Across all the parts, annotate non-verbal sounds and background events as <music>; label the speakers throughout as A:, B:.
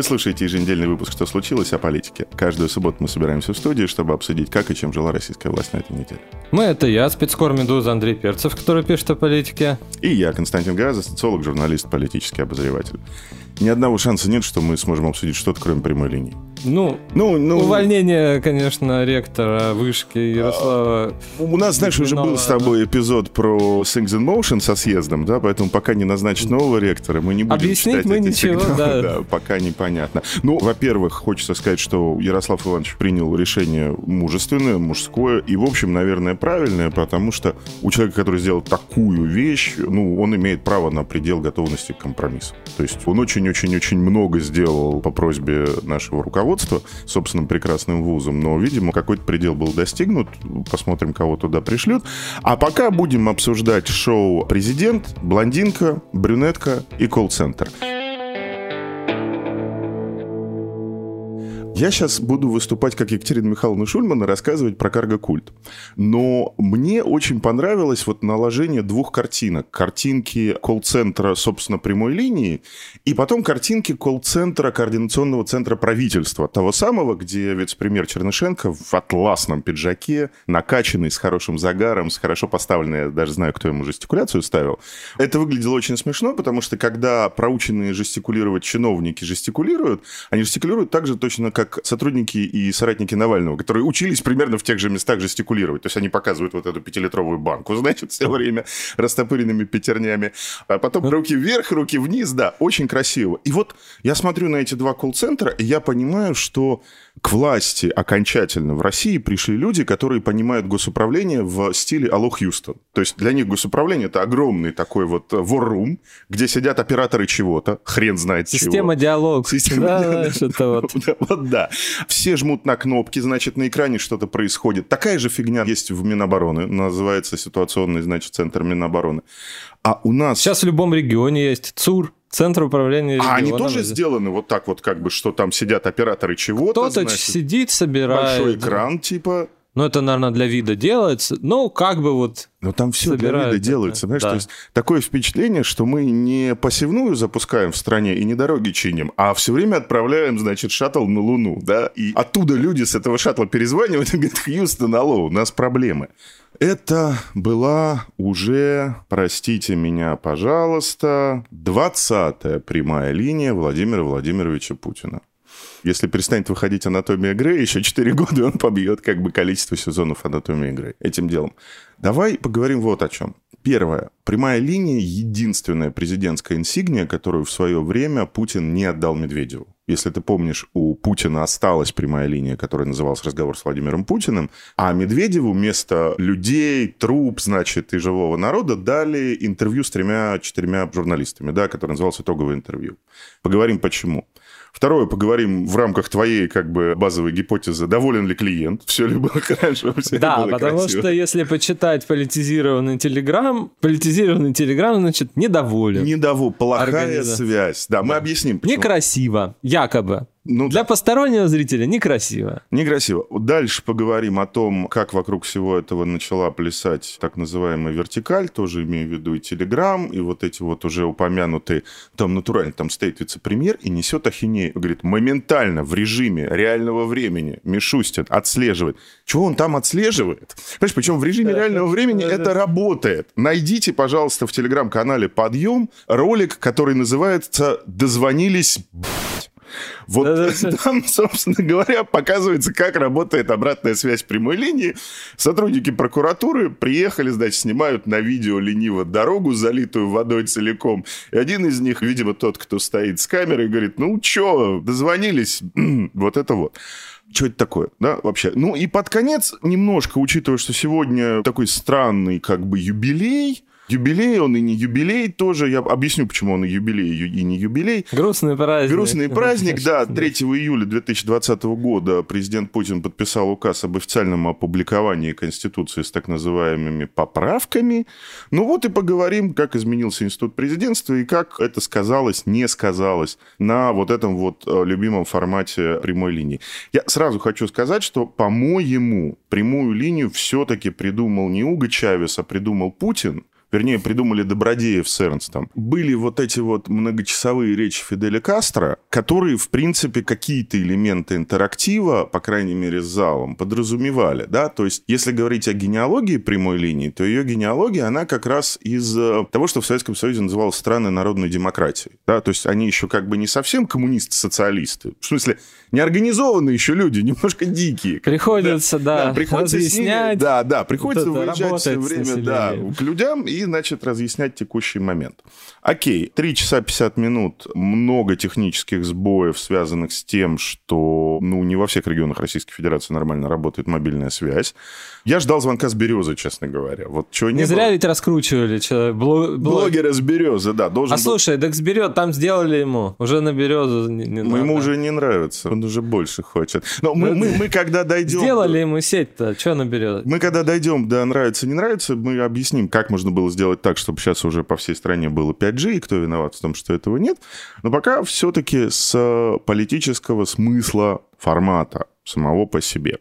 A: Вы слушаете еженедельный выпуск «Что случилось?» о политике. Каждую субботу мы собираемся в студии, чтобы обсудить, как и чем жила российская власть на этой неделе.
B: Мы — это я, спецкор «Медуза» Андрей Перцев, который пишет о политике.
A: И я, Константин Газа, социолог, журналист, политический обозреватель ни одного шанса нет, что мы сможем обсудить что-то, кроме прямой линии.
B: Ну, ну, ну увольнение, конечно, ректора вышки Ярослава. А,
A: у нас, знаешь, уже был с тобой эпизод про Things in Motion со съездом, да, поэтому пока не назначить нового ректора, мы не будем
B: Объяснить мы ничего, сигналы, да. <laughs> да.
A: Пока непонятно. Ну, во-первых, хочется сказать, что Ярослав Иванович принял решение мужественное, мужское и, в общем, наверное, правильное, потому что у человека, который сделал такую вещь, ну, он имеет право на предел готовности к компромиссу. То есть он очень очень-очень много сделал по просьбе нашего руководства собственным прекрасным вузом, но, видимо, какой-то предел был достигнут. Посмотрим, кого туда пришлют. А пока будем обсуждать шоу «Президент», «Блондинка», «Брюнетка» и «Колл-центр». Я сейчас буду выступать как Екатерина Михайловна Шульман и рассказывать про карго-культ. Но мне очень понравилось вот наложение двух картинок. Картинки колл-центра, собственно, прямой линии, и потом картинки колл-центра, координационного центра правительства. Того самого, где вице-премьер Чернышенко в атласном пиджаке, накачанный, с хорошим загаром, с хорошо поставленной, я даже знаю, кто ему жестикуляцию ставил. Это выглядело очень смешно, потому что когда проученные жестикулировать чиновники жестикулируют, они жестикулируют так же точно, как как сотрудники и соратники Навального, которые учились примерно в тех же местах жестикулировать. То есть они показывают вот эту пятилитровую банку, <laughs> значит, все время растопыренными пятернями. А потом руки вверх, руки вниз, да, очень красиво. И вот я смотрю на эти два колл-центра, и я понимаю, что к власти окончательно в России пришли люди, которые понимают госуправление в стиле «Алло, Хьюстон». То есть для них госуправление – это огромный такой вот war где сидят операторы чего-то, хрен знает
B: Система
A: чего.
B: диалог. Система
A: да, диалог. Вот. <laughs> вот <laughs> да. Все жмут на кнопки, значит, на экране что-то происходит. Такая же фигня есть в Минобороны, называется ситуационный, значит, центр Минобороны. А у нас...
B: Сейчас в любом регионе есть ЦУР, Центр управления
A: А они тоже сделаны вот так вот, как бы, что там сидят операторы чего-то,
B: Кто-то сидит, собирает.
A: Большой экран, типа...
B: Ну, это, наверное, для вида делается. Ну, как бы вот
A: Но там все для вида делается, знаешь, да. то есть такое впечатление, что мы не посевную запускаем в стране и не дороги чиним, а все время отправляем, значит, шаттл на Луну, да, и оттуда люди с этого шаттла перезванивают и говорят, Хьюстон, алло, у нас проблемы. Это была уже, простите меня, пожалуйста, 20-я прямая линия Владимира Владимировича Путина. Если перестанет выходить «Анатомия Грея», еще 4 <laughs> года он побьет как бы количество сезонов «Анатомии Грея» этим делом. Давай поговорим вот о чем. Первое. Прямая линия – единственная президентская инсигния, которую в свое время Путин не отдал Медведеву. Если ты помнишь, у Путина осталась прямая линия, которая называлась «Разговор с Владимиром Путиным», а Медведеву вместо людей, труп, значит, и живого народа дали интервью с тремя-четырьмя журналистами, да, которое называлось «Итоговое интервью». Поговорим почему. Второе, поговорим в рамках твоей как бы базовой гипотезы, доволен ли клиент, все ли было <laughs> хорошо, все
B: Да,
A: ли было
B: потому
A: красиво.
B: что если почитать политизированный телеграм, политизированный телеграм, значит, недоволен.
A: Недоволен, плохая Организа... связь. Да, мы объясним.
B: Почему. Некрасиво, якобы. Ну, Для постороннего зрителя некрасиво.
A: Некрасиво. Дальше поговорим о том, как вокруг всего этого начала плясать так называемая вертикаль, тоже имею в виду и Телеграм, и вот эти вот уже упомянутые, там натурально, там стоит вице-премьер и несет ахинею. Говорит, моментально, в режиме реального времени Мишустин отслеживает. Чего он там отслеживает? Понимаешь, причем в режиме реального времени это работает. Найдите, пожалуйста, в Телеграм-канале «Подъем» ролик, который называется «Дозвонились, вот да, да, <laughs> там, собственно говоря, показывается, как работает обратная связь прямой линии. Сотрудники прокуратуры приехали, значит, снимают на видео лениво дорогу, залитую водой целиком. И один из них, видимо, тот, кто стоит с камерой, говорит, ну чё, дозвонились, <clears throat> вот это вот что это такое, да, вообще. Ну и под конец, немножко, учитывая, что сегодня такой странный как бы юбилей, Юбилей он и не юбилей тоже. Я объясню, почему он и юбилей, и не юбилей.
B: Грустный праздник.
A: Грустный праздник, да. <laughs> 3 июля 2020 года президент Путин подписал указ об официальном опубликовании Конституции с так называемыми поправками. Ну вот и поговорим, как изменился институт президентства и как это сказалось, не сказалось на вот этом вот э, любимом формате прямой линии. Я сразу хочу сказать, что, по-моему, прямую линию все-таки придумал не Уго Чавес, а придумал Путин вернее, придумали Добродеев с Эрнстом, были вот эти вот многочасовые речи Фиделя Кастро, которые, в принципе, какие-то элементы интерактива, по крайней мере, с залом, подразумевали, да, то есть, если говорить о генеалогии прямой линии, то ее генеалогия, она как раз из э, того, что в Советском Союзе называлось страны народной демократии, да, то есть, они еще как бы не совсем коммунисты-социалисты, в смысле, неорганизованные еще люди, <laughs> немножко дикие.
B: Приходится, да, да, приходится разъяснять.
A: Ними, да, да, приходится вот выезжать все время, да, к людям и значит, разъяснять текущий момент. Окей, 3 часа 50 минут, много технических сбоев, связанных с тем, что ну, не во всех регионах Российской Федерации нормально работает мобильная связь. Я ждал звонка с Березы, честно говоря. Вот чего не,
B: не зря ведь раскручивали. Что,
A: блог... Блогера с Березы, да. Должен
B: а был... слушай, так с Березы, там сделали ему, уже на Березу не, не
A: ну, Ему уже не нравится, он уже больше хочет. Но мы, мы, мы <laughs> когда дойдем...
B: Сделали ему сеть-то, что на Березу?
A: Мы когда дойдем до нравится, не нравится, мы объясним, как можно было сделать так, чтобы сейчас уже по всей стране было 5G, и кто виноват в том, что этого нет. Но пока все-таки с политического смысла формата самого по себе.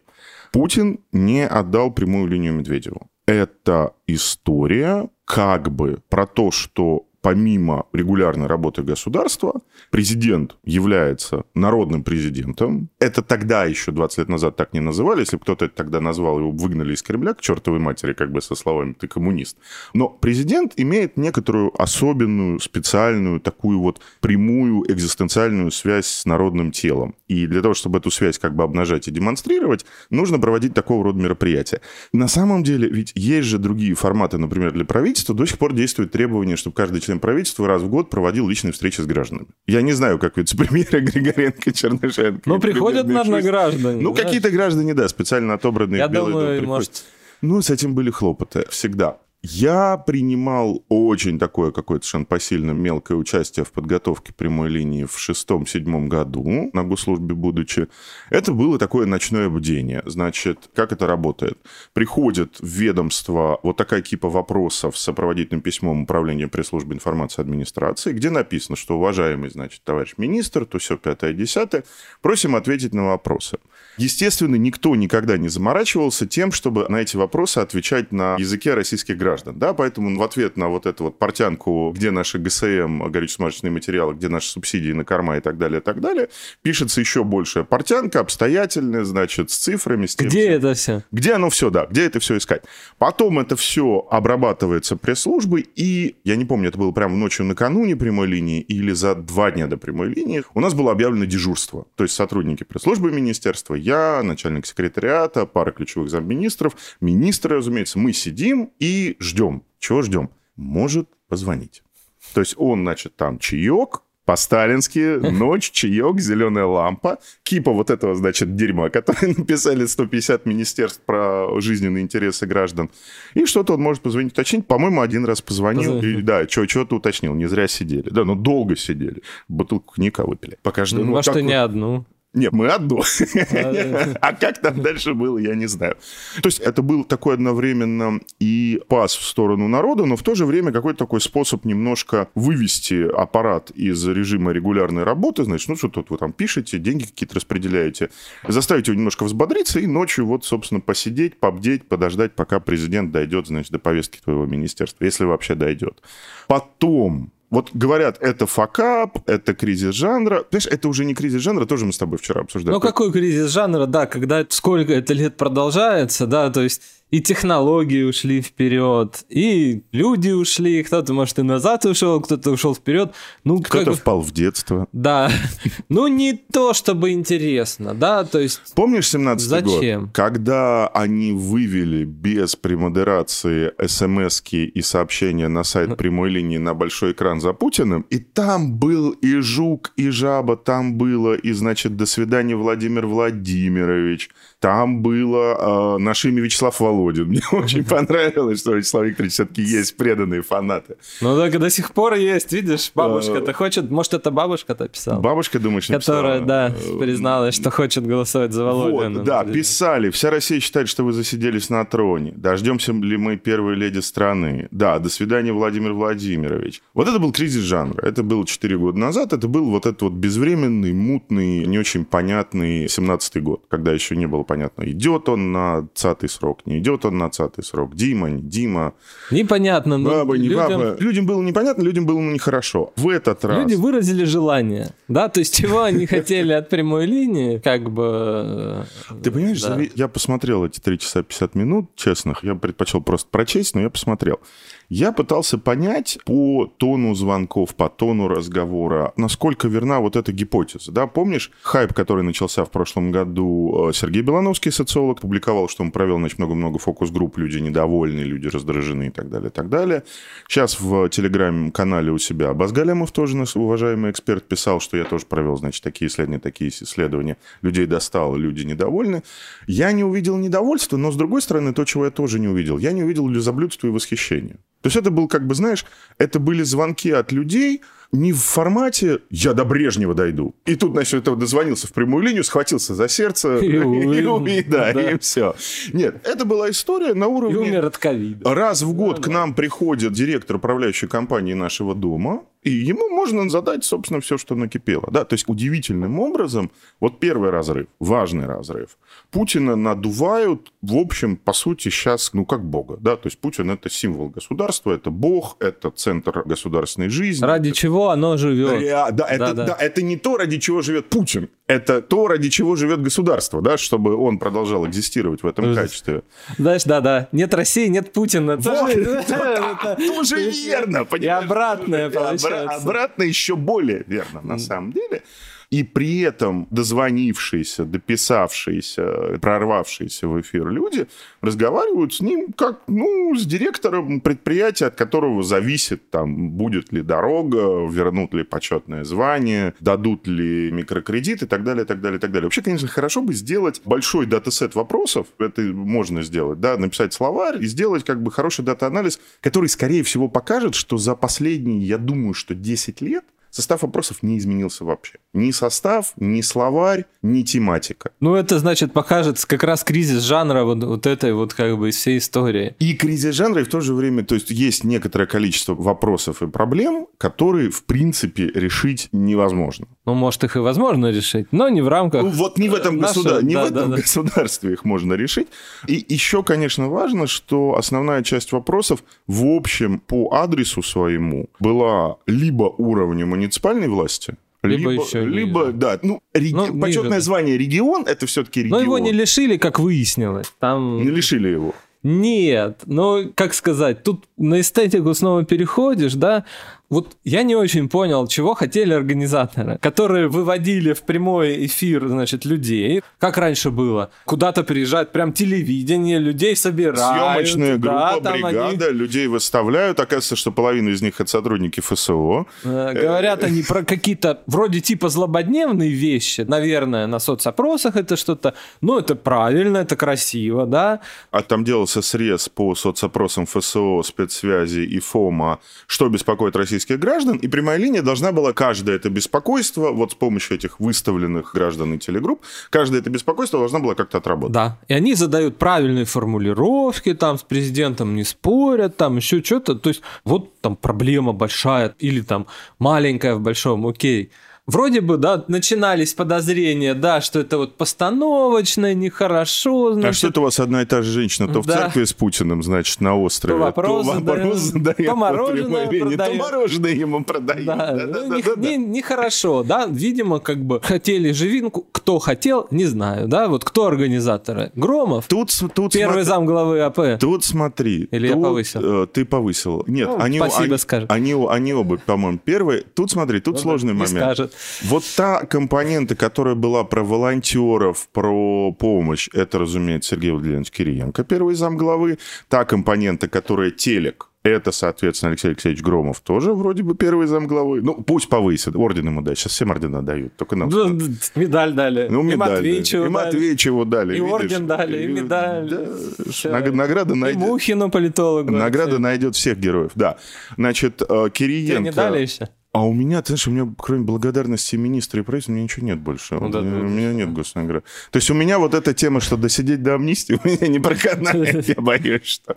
A: Путин не отдал прямую линию Медведеву. Это история как бы про то, что помимо регулярной работы государства, президент является народным президентом. Это тогда еще 20 лет назад так не называли. Если кто-то это тогда назвал, его выгнали из Кремля к чертовой матери, как бы со словами «ты коммунист». Но президент имеет некоторую особенную, специальную, такую вот прямую экзистенциальную связь с народным телом. И для того, чтобы эту связь как бы обнажать и демонстрировать, нужно проводить такого рода мероприятия. На самом деле, ведь есть же другие форматы, например, для правительства. До сих пор действует требование, чтобы каждый член правительства раз в год проводил личные встречи с гражданами. Я не знаю, как вице-премьеры <laughs> Григоренко, Чернышенко.
B: Ну, приходят, наверное, граждане.
A: Ну, какие-то граждане, да, специально отобранные
B: Я думаю, дом может...
A: Ну, с этим были хлопоты всегда. Я принимал очень такое какое-то совершенно посильно мелкое участие в подготовке прямой линии в шестом-седьмом году на госслужбе будучи. Это было такое ночное бдение. Значит, как это работает? Приходит в ведомство вот такая кипа вопросов с сопроводительным письмом управления пресс-службы информации администрации, где написано, что уважаемый, значит, товарищ министр, то все пятое-десятое, просим ответить на вопросы. Естественно, никто никогда не заморачивался тем, чтобы на эти вопросы отвечать на языке российских граждан. Да, поэтому в ответ на вот эту вот портянку, где наши ГСМ, горюче-смазочные материалы, где наши субсидии на корма и так далее, и так далее, пишется еще большая портянка, обстоятельная, значит, с цифрами. С
B: тем, где всем. это все?
A: Где оно все, да, где это все искать. Потом это все обрабатывается пресс-службой, и, я не помню, это было прямо ночью накануне прямой линии или за два дня до прямой линии, у нас было объявлено дежурство. То есть сотрудники пресс-службы министерства, я, начальник секретариата, пара ключевых замминистров, министры, разумеется, мы сидим и ждем. Чего ждем? Может позвонить. То есть он, значит, там чаек, по-сталински, <laughs> ночь, чаек, зеленая лампа, кипа вот этого, значит, дерьма, которое <laughs> написали 150 министерств про жизненные интересы граждан. И что-то он может позвонить, уточнить. По-моему, один раз позвонил, и, да, что-то уточнил, не зря сидели. Да, но долго сидели. Бутылку коньяка выпили.
B: Пока жду. Ну, ну, что не одну.
A: Нет, мы одно. А как там дальше было, я не знаю. То есть это был такой одновременно и пас в сторону народа, но в то же время какой-то такой способ немножко вывести аппарат из режима регулярной работы. Значит, ну что тут вы там пишете, деньги какие-то распределяете. Заставить его немножко взбодриться и ночью вот, собственно, посидеть, побдеть, подождать, пока президент дойдет, значит, до повестки твоего министерства, если вообще дойдет. Потом вот говорят, это факап, это кризис жанра. Понимаешь, это уже не кризис жанра, тоже мы с тобой вчера обсуждали.
B: Ну, какой кризис жанра, да, когда сколько это лет продолжается, да, то есть и технологии ушли вперед, и люди ушли, кто-то, может, и назад ушел, кто-то ушел вперед. Ну,
A: кто-то как... впал в детство.
B: Да. <laughs> Ну, не то, чтобы интересно, да, то есть...
A: Помнишь 17 Зачем? год? Когда они вывели без премодерации смс и сообщения на сайт прямой линии на большой экран за Путиным, и там был и жук, и жаба, там было, и, значит, до свидания, Владимир Владимирович, Там было э, наше имя Вячеслав Володин. Мне <laughs> очень понравилось, что Вячеслав Викторович все-таки есть преданные фанаты.
B: Ну так до сих пор есть, видишь, бабушка-то хочет, может, это бабушка-то писала?
A: Бабушка, думаешь,
B: Которая, да, призналась, что хочет голосовать за Володина.
A: Вот, да, писали. Вся Россия считает, что вы засиделись на троне. Дождемся ли мы первой леди страны? Да, до свидания, Владимир Владимирович. Вот это был кризис жанра. Это было 4 года назад. Это был вот этот вот безвременный, мутный, не очень понятный 17-й год, когда еще не было понятно, идет он на цатый срок, не идет он на цатый срок. Дима, не Дима.
B: Непонятно.
A: Но баба, не людям... баба. Людям было непонятно, людям было нехорошо. В этот раз...
B: Люди выразили желание, да? То есть <laughs> чего они хотели от прямой линии, как бы...
A: Ты понимаешь, я посмотрел эти 3 часа 50 минут, честных. Я предпочел просто прочесть, но я посмотрел. Я пытался понять по тону звонков, по тону разговора, насколько верна вот эта гипотеза. Да, помнишь хайп, который начался в прошлом году? Э, Сергей Белановский, социолог, публиковал, что он провел значит, много-много фокус-групп, люди недовольны, люди раздражены и так далее, и так далее. Сейчас в телеграм-канале у себя Базгалямов тоже наш уважаемый эксперт писал, что я тоже провел, значит, такие исследования, такие исследования. Людей достало, люди недовольны. Я не увидел недовольства, но, с другой стороны, то, чего я тоже не увидел, я не увидел лизоблюдства и восхищения. То есть это был, как бы, знаешь, это были звонки от людей, не в формате «я до Брежнева дойду». И тут, значит, этого дозвонился в прямую линию, схватился за сердце, <laughs> и, и, и, да, да, и все. Нет, это была история на уровне... И
B: умер от ковида.
A: Раз в год да, к нам приходит директор управляющей компании нашего дома, и ему можно задать, собственно, все, что накипело. Да? То есть удивительным образом, вот первый разрыв, важный разрыв, Путина надувают, в общем, по сути, сейчас, ну, как бога. Да? То есть Путин – это символ государства, это бог, это центр государственной жизни.
B: Ради
A: это...
B: чего оно живет.
A: Да, да, это, да, да. да, это не то, ради чего живет Путин. Это то, ради чего живет государство, да, чтобы он продолжал экзистировать в этом качестве.
B: Знаешь, да-да. Нет России, нет Путина. Вот, <laughs>
A: тоже верно,
B: И обратное
A: Обратно еще более верно, на самом деле и при этом дозвонившиеся, дописавшиеся, прорвавшиеся в эфир люди разговаривают с ним как, ну, с директором предприятия, от которого зависит, там, будет ли дорога, вернут ли почетное звание, дадут ли микрокредит и так далее, и так далее, и так далее. Вообще, конечно, хорошо бы сделать большой dataset вопросов, это можно сделать, да, написать словарь и сделать как бы хороший data-анализ, который, скорее всего, покажет, что за последние, я думаю, что 10 лет Состав вопросов не изменился вообще. Ни состав, ни словарь, ни тематика.
B: Ну, это, значит, покажет как раз кризис жанра вот, вот этой вот как бы всей истории.
A: И кризис жанра, и в то же время, то есть есть некоторое количество вопросов и проблем, которые, в принципе, решить невозможно.
B: Ну, может, их и возможно решить, но не в рамках... Ну,
A: вот не в этом, нашего... государ... не да, в этом да, государстве их можно решить. И еще, конечно, важно, что основная часть вопросов, в общем, по адресу своему была либо уровнем муниципальной власти,
B: либо, либо еще
A: либо ниже. да ну, реги... ну почетное ниже. звание регион это все-таки регион
B: но его не лишили как выяснилось там
A: не лишили его
B: нет, ну, как сказать, тут на эстетику снова переходишь, да, вот я не очень понял, чего хотели организаторы, которые выводили в прямой эфир, значит, людей, как раньше было. Куда-то приезжает прям телевидение, людей собирают.
A: Съемочная группа, да, бригада, они... людей выставляют. Оказывается, что половина из них это сотрудники ФСО.
B: Э, говорят они про какие-то вроде типа злободневные вещи, наверное, на соцопросах это что-то. Ну, это правильно, это красиво, да.
A: А там делался срез по соцопросам ФСО, спецсвязи и ФОМа, что беспокоит Россию российских граждан, и прямая линия должна была каждое это беспокойство, вот с помощью этих выставленных граждан и телегрупп, каждое это беспокойство должна была как-то отработать.
B: Да, и они задают правильные формулировки, там с президентом не спорят, там еще что-то, то есть вот там проблема большая или там маленькая в большом, окей вроде бы, да, начинались подозрения, да, что это вот постановочное, нехорошо,
A: значит. А что это у вас одна и та же женщина, то да. в церкви с Путиным, значит, на острове, то
B: вопрос, то, вопрос задает, то мороженое
A: продает. То мороженое ему продают. Да,
B: да, ну, да, не, да, не, нехорошо, да, видимо, как бы хотели живинку, кто хотел, не знаю, да, вот кто организаторы? Громов?
A: Тут, тут
B: Первый зам главы АП?
A: Тут смотри.
B: Или
A: тут,
B: я повысил?
A: Э, ты повысил. Нет,
B: ну,
A: они,
B: спасибо
A: они,
B: скажет.
A: Они, они оба, по-моему, первые. Тут смотри, тут ну, сложный момент.
B: Скажет.
A: Вот та компонента, которая была про волонтеров, про помощь, это, разумеется, Сергей Владимирович Кириенко, первый зам главы. Та компонента, которая телек, Это, соответственно, Алексей Алексеевич Громов тоже вроде бы первый замглавы. Ну, пусть повысит. Орден ему дать. Сейчас всем ордена дают. Только нам.
B: Ну, медаль дали.
A: Ну, медаль.
B: И Матвеичеву
A: дали. И Матвеичеву дали.
B: И видишь? орден дали, и медаль.
A: Да. Награда найдет.
B: И Мухину политологу.
A: Награда найдет всех героев, да. Значит, э, Кириенко... Тебе
B: не дали еще?
A: А у меня, ты знаешь, у меня, кроме благодарности министра и правительства, у меня ничего нет больше. Ну, да, у, да, у меня нет госнаграды. То есть у меня вот эта тема, что досидеть до амнистии, <laughs> у меня не проканает, <laughs> я боюсь, что...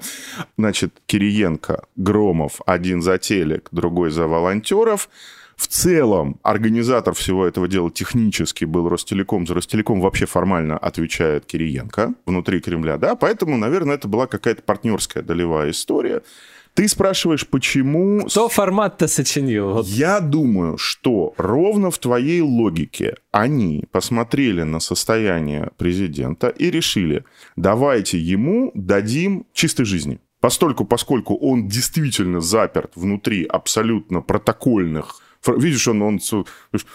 A: Значит, Кириенко, Громов, один за телек, другой за волонтеров. В целом, организатор всего этого дела технически был Ростелеком. За Ростелеком вообще формально отвечает Кириенко внутри Кремля, да, поэтому, наверное, это была какая-то партнерская долевая история. Ты спрашиваешь, почему...
B: Кто формат-то сочинил?
A: Я думаю, что ровно в твоей логике они посмотрели на состояние президента и решили, давайте ему дадим чистой жизни. Постольку, поскольку он действительно заперт внутри абсолютно протокольных Видишь, он, он, он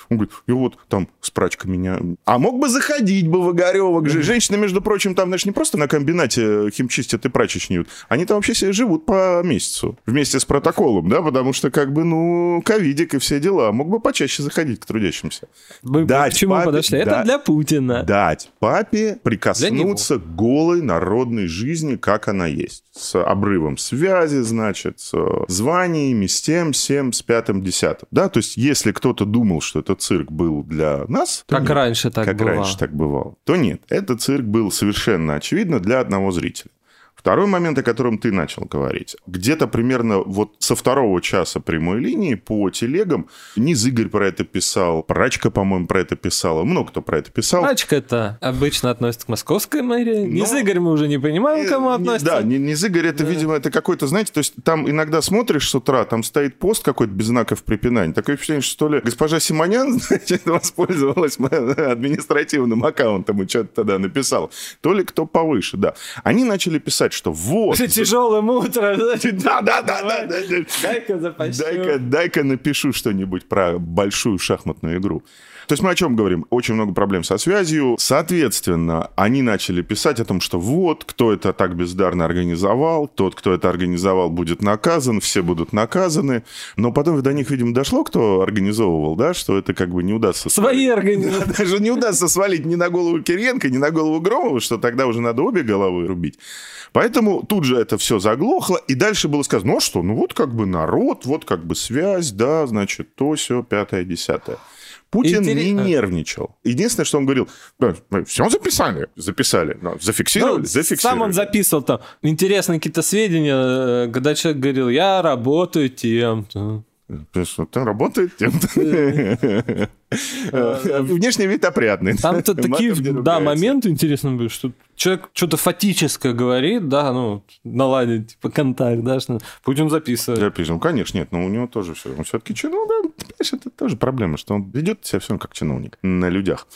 A: говорит, и вот там с прачкой меня... А мог бы заходить бы в Огаревок же. Женщины, между прочим, там, знаешь, не просто на комбинате химчистят и прачечнют. Они там вообще себе живут по месяцу. Вместе с протоколом, да, потому что, как бы, ну, ковидик и все дела. Мог бы почаще заходить к трудящимся.
B: Мы дать к чему папе, подошли? Это для Путина.
A: Дать папе прикоснуться к голой народной жизни, как она есть. С обрывом связи, значит, с званиями, с тем, всем, с пятым, десятым. Да, то есть, если кто-то думал, что этот цирк был для нас...
B: Как
A: нет.
B: раньше так
A: как
B: бывало.
A: раньше так бывало. То нет, этот цирк был совершенно очевидно для одного зрителя. Второй момент, о котором ты начал говорить. Где-то примерно вот со второго часа прямой линии по телегам Низ Игорь про это писал, Прачка, по-моему, про это писала, много кто про это писал.
B: Прачка это обычно относится к московской мэрии. Но... Низ Игорь мы уже не понимаем, к кому относится.
A: Да, Низ Игорь это, да. видимо, это какой-то, знаете, то есть там иногда смотришь с утра, там стоит пост какой-то без знаков препинания. Такое впечатление, что ли госпожа Симонян, <laughs> значит, воспользовалась административным аккаунтом и что-то тогда написал. То ли кто повыше, да. Они начали писать что вот... <laughs>
B: Тяжелым утром.
A: Да, да, да, да.
B: Дай-ка.
A: Дай-ка, дай-ка напишу что-нибудь про большую шахматную игру. То есть мы о чем говорим? Очень много проблем со связью. Соответственно, они начали писать о том, что вот, кто это так бездарно организовал, тот, кто это организовал, будет наказан, все будут наказаны. Но потом до них, видимо, дошло, кто организовывал, да, что это как бы не удастся...
B: Свои организации.
A: Даже не удастся свалить ни на голову Кириенко, ни на голову Громова, что тогда уже надо обе головы рубить. Поэтому тут же это все заглохло, и дальше было сказано, ну а что, ну вот как бы народ, вот как бы связь, да, значит, то, все, пятое, десятое. Путин Интерес... не нервничал. Единственное, что он говорил, все записали, записали, зафиксировали, ну, зафиксировали.
B: Сам он записывал там интересные какие-то сведения, э, когда человек говорил, я работаю тем-то.
A: Что работает тем-то. Э, <laughs> внешний вид опрятный.
B: Там то такие, да, моменты интересные были, что человек что-то фатическое говорит, да, ну, наладить, типа, контакт, да, что Путин записывает.
A: Записываем, конечно, нет, но у него тоже все. Он все-таки чиновник, это тоже проблема, что он ведет себя все как чиновник на людях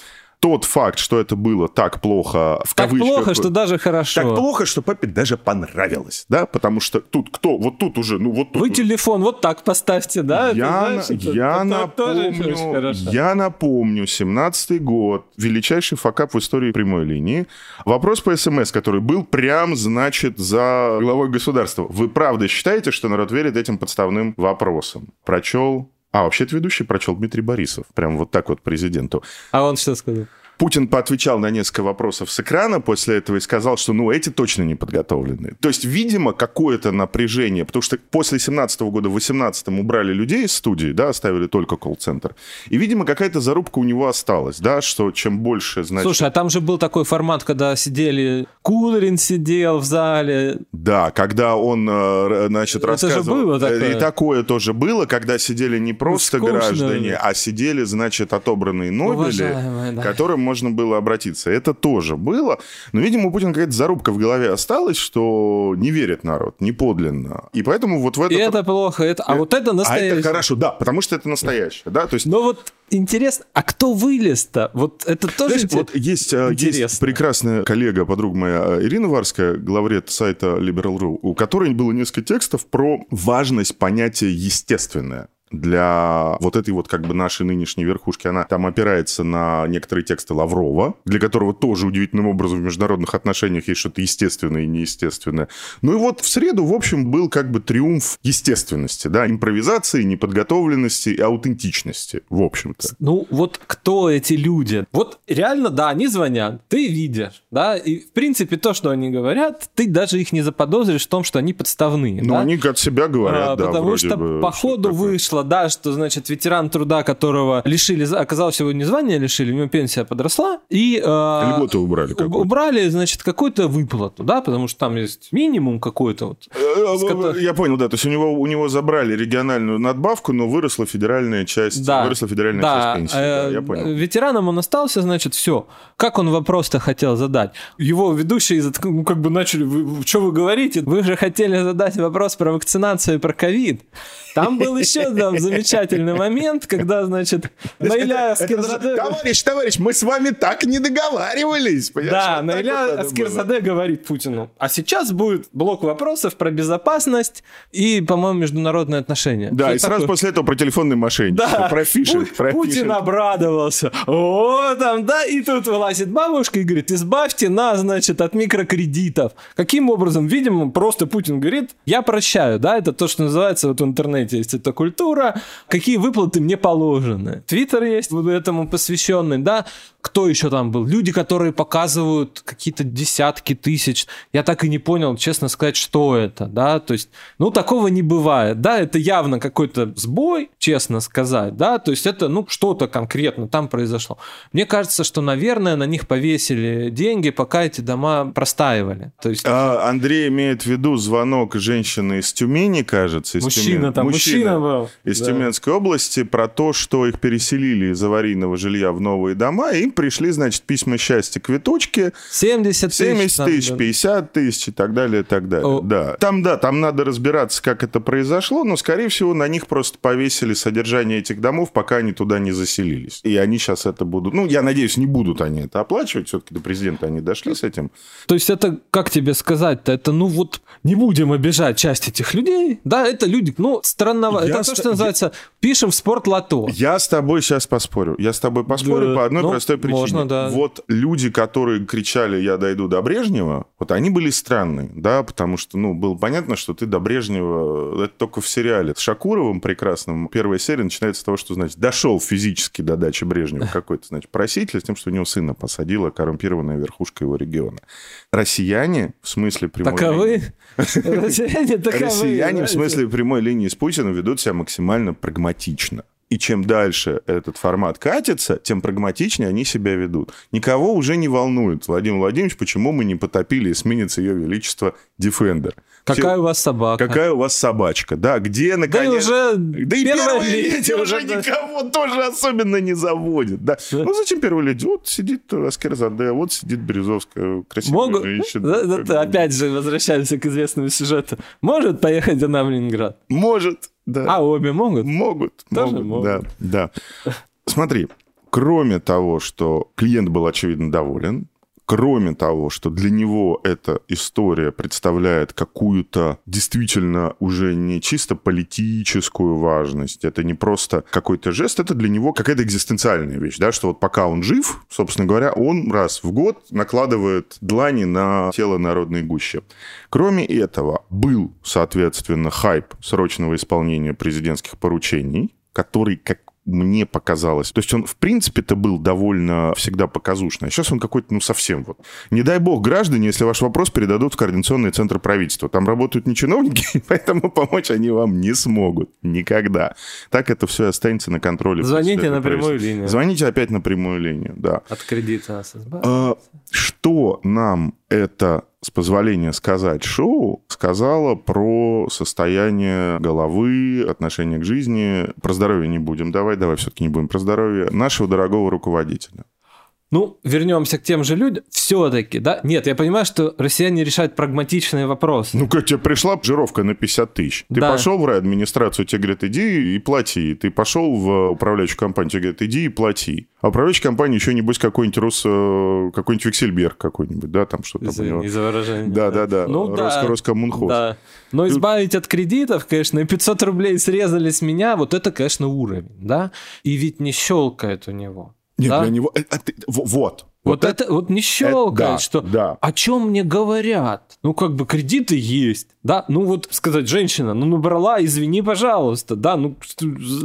A: тот факт, что это было так плохо, в
B: так
A: кавычках...
B: Так плохо, что даже хорошо.
A: Так плохо, что папе даже понравилось, да, потому что тут кто, вот тут уже, ну вот тут...
B: Вы телефон вот так поставьте, да?
A: Я, знаешь, я, напомню, я напомню, 17-й год, величайший факап в истории прямой линии. Вопрос по СМС, который был прям, значит, за главой государства. Вы правда считаете, что народ верит этим подставным вопросам? Прочел а, вообще-то ведущий прочел Дмитрий Борисов. Прям вот так вот президенту.
B: А он что сказал?
A: Путин поотвечал на несколько вопросов с экрана после этого и сказал, что ну эти точно не подготовлены. То есть, видимо, какое-то напряжение, потому что после 17 года в 18 убрали людей из студии, да, оставили только колл-центр. И, видимо, какая-то зарубка у него осталась, да, что чем больше, значит...
B: Слушай, а там же был такой формат, когда сидели... Кулерин сидел в зале.
A: Да, когда он, э, значит, Это рассказывал...
B: же было такое.
A: И такое тоже было, когда сидели не просто ну, граждане, а сидели, значит, отобранные Нобели, да. которым можно было обратиться. Это тоже было. Но, видимо, у Путина какая-то зарубка в голове осталась, что не верит народ, не подлинно. И поэтому вот в это...
B: И это плохо, это... а вот это настоящее.
A: А это хорошо, да, потому что это настоящее, да, то есть...
B: Но вот интересно, а кто вылез-то? Вот это тоже Знаешь,
A: вот есть, э, есть прекрасная коллега, подруга моя э, Ирина Варская, главред сайта Liberal.ru, у которой было несколько текстов про важность понятия «естественное». Для вот этой вот как бы нашей нынешней верхушки. Она там опирается на некоторые тексты Лаврова, для которого тоже удивительным образом в международных отношениях есть что-то естественное и неестественное. Ну и вот в среду, в общем, был как бы триумф естественности, да, импровизации, неподготовленности и аутентичности, в общем-то.
B: Ну вот кто эти люди? Вот реально, да, они звонят, ты видишь, да, и в принципе то, что они говорят, ты даже их не заподозришь в том, что они подставные.
A: Ну
B: да?
A: они от себя говорят, а, да,
B: Потому что бы, по ходу вышло, да, что, значит, ветеран труда, которого лишили, оказалось, его не звания лишили, у него пенсия подросла, и...
A: Э, Льготы убрали
B: Убрали, значит, какую-то выплату, да, потому что там есть минимум какой-то вот.
A: Э, э, я понял, да, то есть у него, у него забрали региональную надбавку, но выросла федеральная часть, да. выросла федеральная да. часть пенсии. Да, я понял.
B: Ветераном он остался, значит, все. Как он вопрос-то хотел задать? Его ведущие ну, как бы начали, вы, что вы говорите? Вы же хотели задать вопрос про вакцинацию и про ковид. Там был еще <laughs> там, замечательный момент, когда, значит, Наиля
A: Аскерзаде... Товарищ, товарищ, мы с вами так не договаривались.
B: Да, Наиля Аскерзаде говорит Путину, а сейчас будет блок вопросов про безопасность и, по-моему, международные отношения.
A: Да, и сразу после этого про телефонные да. про фишинг.
B: Путин обрадовался. О, там, да, и тут вылазит бабушка и говорит, избавьте нас, значит, от микрокредитов. Каким образом? Видимо, просто Путин говорит, я прощаю, да, это то, что называется вот в интернете есть эта культура, какие выплаты мне положены. Твиттер есть вот этому посвященный, да, кто еще там был? Люди, которые показывают какие-то десятки тысяч. Я так и не понял, честно сказать, что это, да, то есть, ну, такого не бывает, да, это явно какой-то сбой, честно сказать, да, то есть это, ну, что-то конкретно там произошло. Мне кажется, что, наверное, на них повесили деньги, пока эти дома простаивали. То есть...
A: А, Андрей имеет в виду звонок женщины из Тюмени, кажется. Из
B: мужчина
A: Тюмени.
B: там, мужчина, мужчина был.
A: Из да. Тюменской области про то, что их переселили из аварийного жилья в новые дома, и пришли, значит, письма счастья, квиточки.
B: 70 тысяч.
A: 70 тысяч, там, 50 тысяч и так далее, и так далее. О. Да. Там, да, там надо разбираться, как это произошло, но, скорее всего, на них просто повесили содержание этих домов, пока они туда не заселились. И они сейчас это будут... Ну, я надеюсь, не будут они это оплачивать. Все-таки до президента они дошли с этим.
B: То есть это, как тебе сказать-то, это, ну вот, не будем обижать часть этих людей. Да, это люди, ну, странного... Я это то, что называется, пишем в спорт лото.
A: Я с тобой сейчас поспорю. Я с тобой поспорю да. по одной ну, простой причине. Можно, да. Вот люди, которые кричали «я дойду до Брежнева», вот они были странные, да, потому что, ну, было понятно, что ты до Брежнева, это только в сериале. С Шакуровым прекрасным первая серия начинается с того, что, значит, дошел физически до дачи Брежнева <laughs> какой-то, значит, проситель с тем, что у него сына посадила коррумпированная верхушка его региона. Россияне, в смысле прямой
B: Таковы?
A: Россияне <laughs> таковы. Россияне, в смысле прямой линии с Путиным, ведут себя максимально прагматично. И чем дальше этот формат катится, тем прагматичнее они себя ведут. Никого уже не волнует, Владимир Владимирович, почему мы не потопили эсминец Ее Величество Defender.
B: Какая Все... у вас собака?
A: Какая у вас собачка? Да, где, наконец...
B: Да и уже да и первая леди
A: уже никого тоже особенно не заводит. Да. Ну, зачем первая леди? Вот сидит Аскерзаде, вот сидит Березовская, красивая
B: Могут... женщина. Да, опять же, возвращаемся к известному сюжету. Может поехать она в Ленинград?
A: Может. Да.
B: А обе могут?
A: Могут. Тоже могут, могут. Да, да. Смотри, кроме того, что клиент был очевидно доволен, кроме того, что для него эта история представляет какую-то действительно уже не чисто политическую важность, это не просто какой-то жест, это для него какая-то экзистенциальная вещь, да, что вот пока он жив, собственно говоря, он раз в год накладывает длани на тело народной гуще. Кроме этого, был, соответственно, хайп срочного исполнения президентских поручений, который, как мне показалось. То есть он, в принципе-то, был довольно всегда показушный. А сейчас он какой-то, ну, совсем вот. Не дай бог граждане, если ваш вопрос передадут в Координационный центр правительства. Там работают не чиновники, <laughs> поэтому помочь они вам не смогут. Никогда. Так это все останется на контроле.
B: Звоните на прямую линию.
A: Звоните опять на прямую линию, да.
B: От кредита.
A: А, что нам это с позволения сказать, шоу сказала про состояние головы, отношение к жизни. Про здоровье не будем. Давай, давай все-таки не будем про здоровье. Нашего дорогого руководителя.
B: Ну, вернемся к тем же людям. Все-таки, да? Нет, я понимаю, что россияне решают прагматичные вопросы.
A: Ну, как тебе пришла жировка на 50 тысяч. Ты да. пошел в райадминистрацию, тебе говорят, иди и плати. Ты пошел в управляющую компанию, тебе говорят, иди и плати. А управляющая компания еще, небось, какой-нибудь Рос... Э, какой-нибудь Вексельберг какой-нибудь, да, там что-то
B: из, у него. Из-за выражения.
A: Да, да, да.
B: Ну,
A: Рос... да. Роскоммунхоз.
B: Да. Но избавить от кредитов, конечно, и 500 рублей срезали с меня, вот это, конечно, уровень, да? И ведь не щелкает у него.
A: Нет,
B: да?
A: для него... Это, вот.
B: Вот, вот это, это вот не щелкает, это, да, что да. о чем мне говорят. Ну, как бы кредиты есть, да. Ну, вот сказать, женщина, ну, набрала, извини, пожалуйста, да. Ну,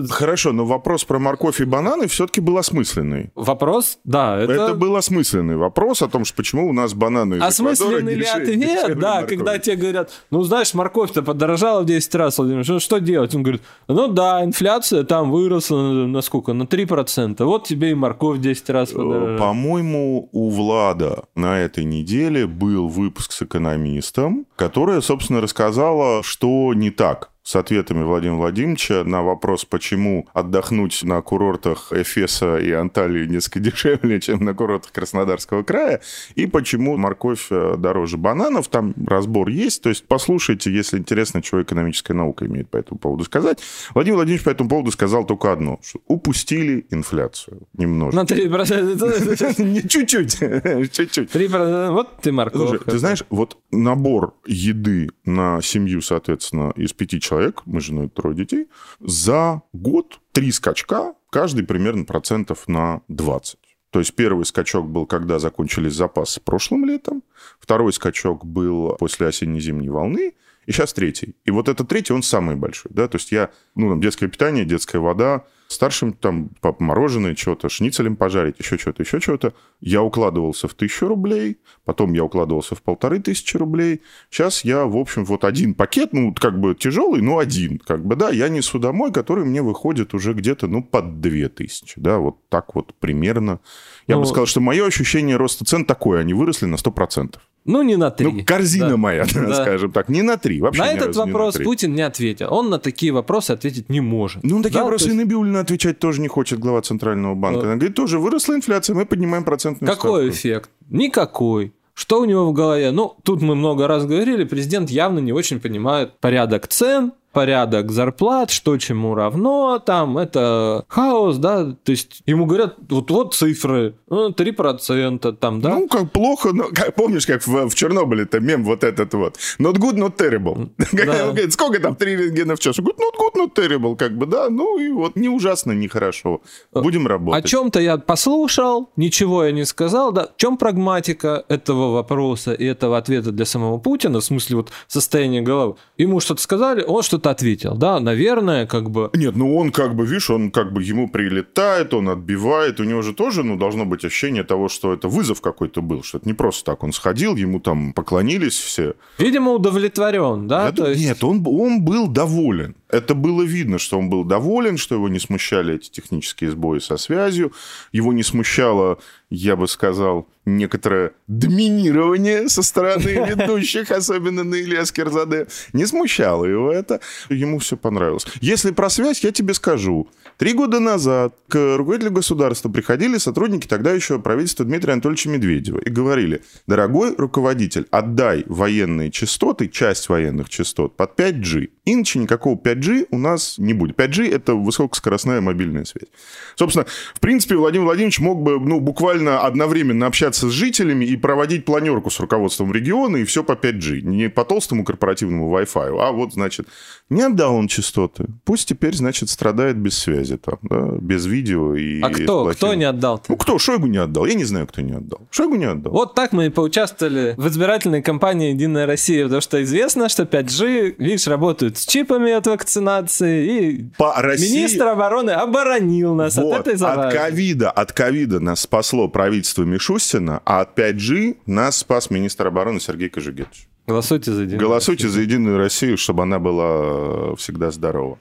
A: Хорошо, но вопрос про морковь и бананы все-таки был осмысленный.
B: Вопрос, да.
A: Это... это был осмысленный вопрос о том, что почему у нас бананы из
B: Осмысленный ли ответ, да, моркови. когда тебе говорят, ну, знаешь, морковь-то подорожала в 10 раз, Владимир, что, что делать? Он говорит, ну, да, инфляция там выросла на сколько? На 3%. Вот тебе и морковь 10 раз э, подорожала.
A: По-моему, у Влада на этой неделе был выпуск с экономистом, которая, собственно, рассказала, что не так с ответами Владимира Владимировича на вопрос, почему отдохнуть на курортах Эфеса и Анталии несколько <laughs> дешевле, чем на курортах Краснодарского края, и почему морковь э, дороже бананов. Там разбор есть, то есть послушайте, если интересно, что экономическая наука имеет по этому поводу сказать. Владимир Владимирович по этому поводу сказал только одно, что упустили инфляцию немножко.
B: На 3%. <laughs>
A: Чуть-чуть, <laughs> чуть-чуть.
B: 3%, вот ты морковь.
A: Ты знаешь, вот набор еды на семью, соответственно, из пяти человек человек, мы женой трое детей, за год три скачка, каждый примерно процентов на 20. То есть первый скачок был, когда закончились запасы прошлым летом, второй скачок был после осенне-зимней волны, и сейчас третий. И вот этот третий, он самый большой. Да? То есть я, ну, там, детское питание, детская вода, старшим там мороженое, что-то, шницелем пожарить, еще что-то, еще что-то. Я укладывался в тысячу рублей, потом я укладывался в полторы тысячи рублей. Сейчас я, в общем, вот один пакет, ну, как бы тяжелый, но один, как бы, да, я несу домой, который мне выходит уже где-то, ну, под две тысячи, да, вот так вот примерно. Я ну, бы сказал, что мое ощущение роста цен такое, они выросли на 100%.
B: Ну, не на три.
A: Ну, корзина да. моя, <laughs> да. скажем так, не на три. Вообще
B: на этот вопрос
A: не
B: Путин не ответил. Он на такие вопросы ответить не может.
A: Ну, на такие да? вопросы есть... и Набиулина отвечать тоже не хочет, глава Центрального банка. Она говорит, тоже выросла инфляция, мы поднимаем процентную
B: Какой
A: ставку.
B: эффект? Никакой. Что у него в голове? Ну, тут мы много раз говорили, президент явно не очень понимает порядок цен, порядок зарплат, что чему равно, там это хаос, да, то есть ему говорят, вот вот цифры, ну, 3%, там, да.
A: Ну, как плохо, но как, помнишь, как в, в Чернобыле-то мем вот этот вот, not good, not terrible. <laughs> Да. Говорит, сколько там 3 рентгена в час? Говорит, not good, not terrible, как бы, да, ну и вот не ужасно, не хорошо. Будем работать.
B: О чем-то я послушал, ничего я не сказал, да, в чем прагматика этого вопроса и этого ответа для самого Путина, в смысле вот состояние головы? Ему что-то сказали, он что-то ответил. Да, наверное, как бы...
A: Нет, ну он как бы, видишь, он как бы ему прилетает, он отбивает. У него же тоже, ну, должно быть ощущение того, что это вызов какой-то был, что это не просто так. Он сходил, ему там поклонились все.
B: Видимо, удовлетворен, да?
A: Я, есть... Нет, он, он был доволен. Это было видно, что он был доволен, что его не смущали эти технические сбои со связью, его не смущало, я бы сказал, некоторое доминирование со стороны <laughs> ведущих, особенно на Ильяс Керзаде. Не смущало его это, ему все понравилось. Если про связь, я тебе скажу. Три года назад к руководителю государства приходили сотрудники тогда еще правительства Дмитрия Анатольевича Медведева и говорили, дорогой руководитель, отдай военные частоты, часть военных частот под 5G. Иначе никакого 5G у нас не будет. 5G — это высокоскоростная мобильная связь. Собственно, в принципе, Владимир Владимирович мог бы ну, буквально одновременно общаться с жителями и проводить планерку с руководством региона, и все по 5G. Не по толстому корпоративному Wi-Fi, а вот, значит, не отдал он частоты. Пусть теперь, значит, страдает без связи там, да, без видео и...
B: А кто? Кто не отдал? -то?
A: Ну, кто? Шойгу не отдал. Я не знаю, кто не отдал. Шойгу не отдал.
B: Вот так мы и поучаствовали в избирательной кампании «Единая Россия», потому что известно, что 5G, видишь, работают с чипами от вакцинации, и
A: По России...
B: министр обороны оборонил нас вот, от этой заразы.
A: От ковида, от ковида нас спасло правительство Мишустина, а от 5G нас спас министр обороны Сергей Кожугетович.
B: Голосуйте за
A: Единую Голосуйте Россию. за Единую Россию, чтобы она была всегда здорова.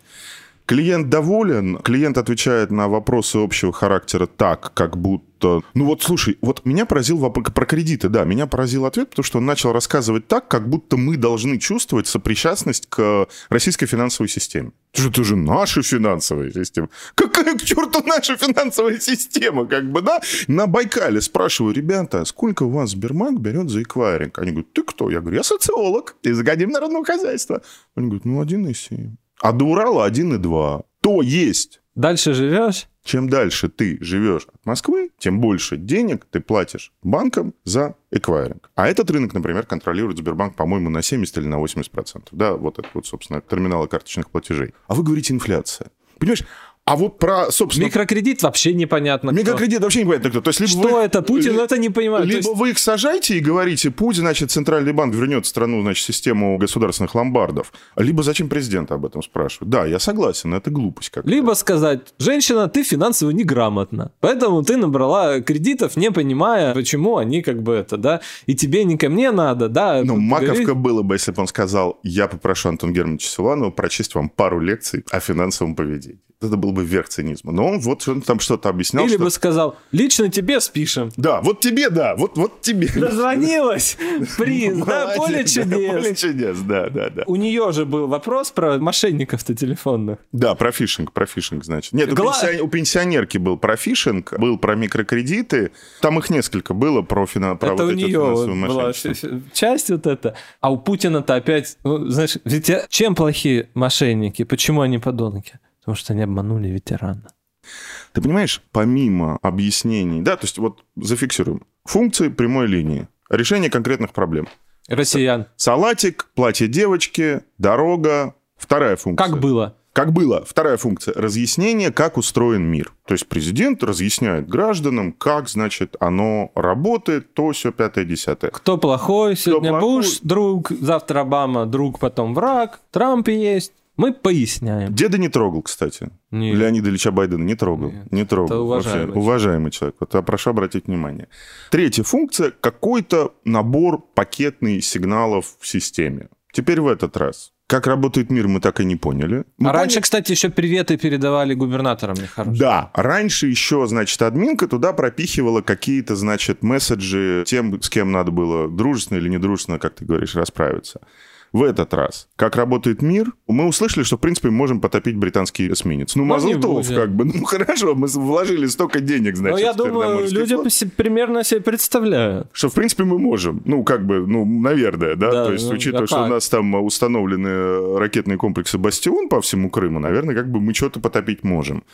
A: Клиент доволен, клиент отвечает на вопросы общего характера так, как будто... Ну вот, слушай, вот меня поразил вопрос про кредиты, да, меня поразил ответ, потому что он начал рассказывать так, как будто мы должны чувствовать сопричастность к российской финансовой системе. Это же, это же наша финансовая система. Какая к черту наша финансовая система, как бы, да? На Байкале спрашиваю, ребята, сколько у вас Сбербанк берет за эквайринг? Они говорят, ты кто? Я говорю, я социолог из Академии народного хозяйства. Они говорят, ну, один и семь. А до Урала 1,2. То есть.
B: Дальше живешь?
A: Чем дальше ты живешь от Москвы, тем больше денег ты платишь банкам за эквайринг. А этот рынок, например, контролирует Сбербанк, по-моему, на 70 или на 80%. Да, вот это вот, собственно, терминалы карточных платежей. А вы говорите инфляция. Понимаешь, а вот про, собственно...
B: Микрокредит вообще непонятно
A: Микрокредит кто. вообще непонятно кто. То есть,
B: либо Что вы, это? Путин ли, это не понимает.
A: Либо
B: есть...
A: вы их сажаете и говорите, Путин, значит, Центральный банк вернет в страну, значит, систему государственных ломбардов. Либо зачем президент об этом спрашивает? Да, я согласен, это глупость как
B: Либо сказать, женщина, ты финансово неграмотна, поэтому ты набрала кредитов, не понимая, почему они как бы это, да, и тебе не ко мне надо, да.
A: Ну, маковка было бы, если бы он сказал, я попрошу Антона Германовича Силуанова прочесть вам пару лекций о финансовом поведении это был бы верх цинизма. Но он вот он там что-то объяснял.
B: Или
A: что...
B: бы сказал, лично тебе спишем.
A: Да, вот тебе, да, вот, вот тебе.
B: Дозвонилась, приз, да, поле чудес.
A: Поле чудес, да, да, да.
B: У нее же был вопрос про мошенников-то телефонных.
A: Да, про фишинг, про фишинг, значит. Нет, у, пенсион... у пенсионерки был про фишинг, был про микрокредиты. Там их несколько было про, фина... про
B: это
A: вот
B: у нее была часть вот эта. А у Путина-то опять, ну, знаешь, ведь чем плохие мошенники? Почему они подонки? Потому что они обманули ветерана.
A: Ты понимаешь, помимо объяснений, да, то есть вот зафиксируем, функции прямой линии, решение конкретных проблем.
B: Россиян.
A: Салатик, платье девочки, дорога, вторая функция.
B: Как было?
A: Как было. Вторая функция. Разъяснение, как устроен мир. То есть президент разъясняет гражданам, как, значит, оно работает, то все пятое, десятое.
B: Кто плохой? Сегодня плохой? Буш, друг, завтра Обама, друг, потом враг. Трамп есть. Мы поясняем.
A: Деда не трогал, кстати. Нет. Леонида Ильича Байдена не трогал. Нет. Не трогал. Это уважаемый, Вообще, уважаемый человек. Вот я прошу обратить внимание. Третья функция – какой-то набор пакетных сигналов в системе. Теперь в этот раз. Как работает мир, мы так и не поняли. Мы
B: а поняли... раньше, кстати, еще приветы передавали губернаторам
A: нехорошие. Да, раньше еще, значит, админка туда пропихивала какие-то, значит, месседжи тем, с кем надо было дружественно или недружественно, как ты говоришь, расправиться в этот раз, как работает мир, мы услышали, что, в принципе, мы можем потопить британский эсминец. Ну, Мазлтов, как бы. Ну, <laughs> хорошо, мы вложили столько денег, значит.
B: Но я думаю, люди флот. примерно себе представляют.
A: Что, в принципе, мы можем. Ну, как бы, ну, наверное, да? да То есть, ну, учитывая, а что как? у нас там установлены ракетные комплексы «Бастион» по всему Крыму, наверное, как бы мы что-то потопить можем.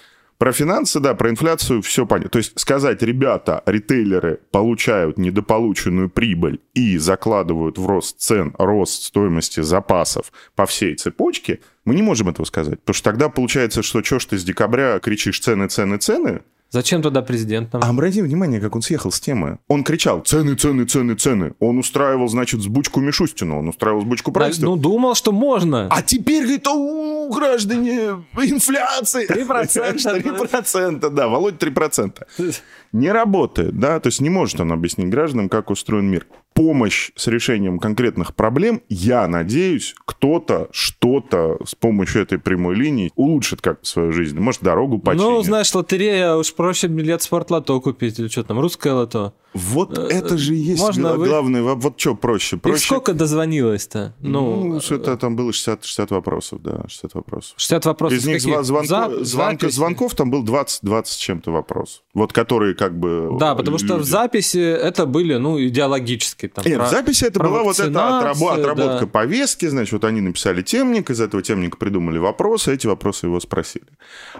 A: Про финансы, да, про инфляцию все понятно. То есть сказать, ребята, ритейлеры получают недополученную прибыль и закладывают в рост цен, рост стоимости запасов по всей цепочке, мы не можем этого сказать. Потому что тогда получается, что что ж ты с декабря кричишь цены, цены, цены,
B: Зачем туда президент нам?
A: А обрати внимание, как он съехал с темы. Он кричал «цены, цены, цены, цены». Он устраивал, значит, сбучку Мишустину, он устраивал сбучку правительства.
B: Ну, думал, что можно.
A: А теперь, говорит, у граждане, инфляция.
B: 3%.
A: 3%, <laughs> да, Володь 3%. <laughs> Не работает, да, то есть не может он объяснить гражданам, как устроен мир помощь с решением конкретных проблем, я надеюсь, кто-то что-то с помощью этой прямой линии улучшит как свою жизнь. Может, дорогу починит.
B: Ну, знаешь, лотерея, уж проще билет спортлото купить или что там, русское лото.
A: Вот э, это же и есть Можно главный вы... Вот что проще? проще...
B: И сколько дозвонилось-то?
A: Ну, ну что-то там было 60, 60 вопросов, да, 60 вопросов.
B: 60 вопросов
A: Из них звон, звонко, За... звонка, звонков там был 20, 20 с чем-то вопрос. Вот которые как бы...
B: Да, потому люди... что в записи это были, ну, идеологические. Там,
A: Нет, про... в записи это была вот эта отработ... отработка да. повестки, значит, вот они написали темник, из этого темника придумали вопросы, эти вопросы его спросили.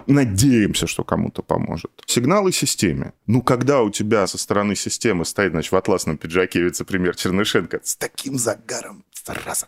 A: Надеемся, что кому-то поможет. Сигналы системе. Ну, когда у тебя со стороны системы стоит, значит, атласном пиджаке вице-премьер Чернышенко с таким загаром. Зараза.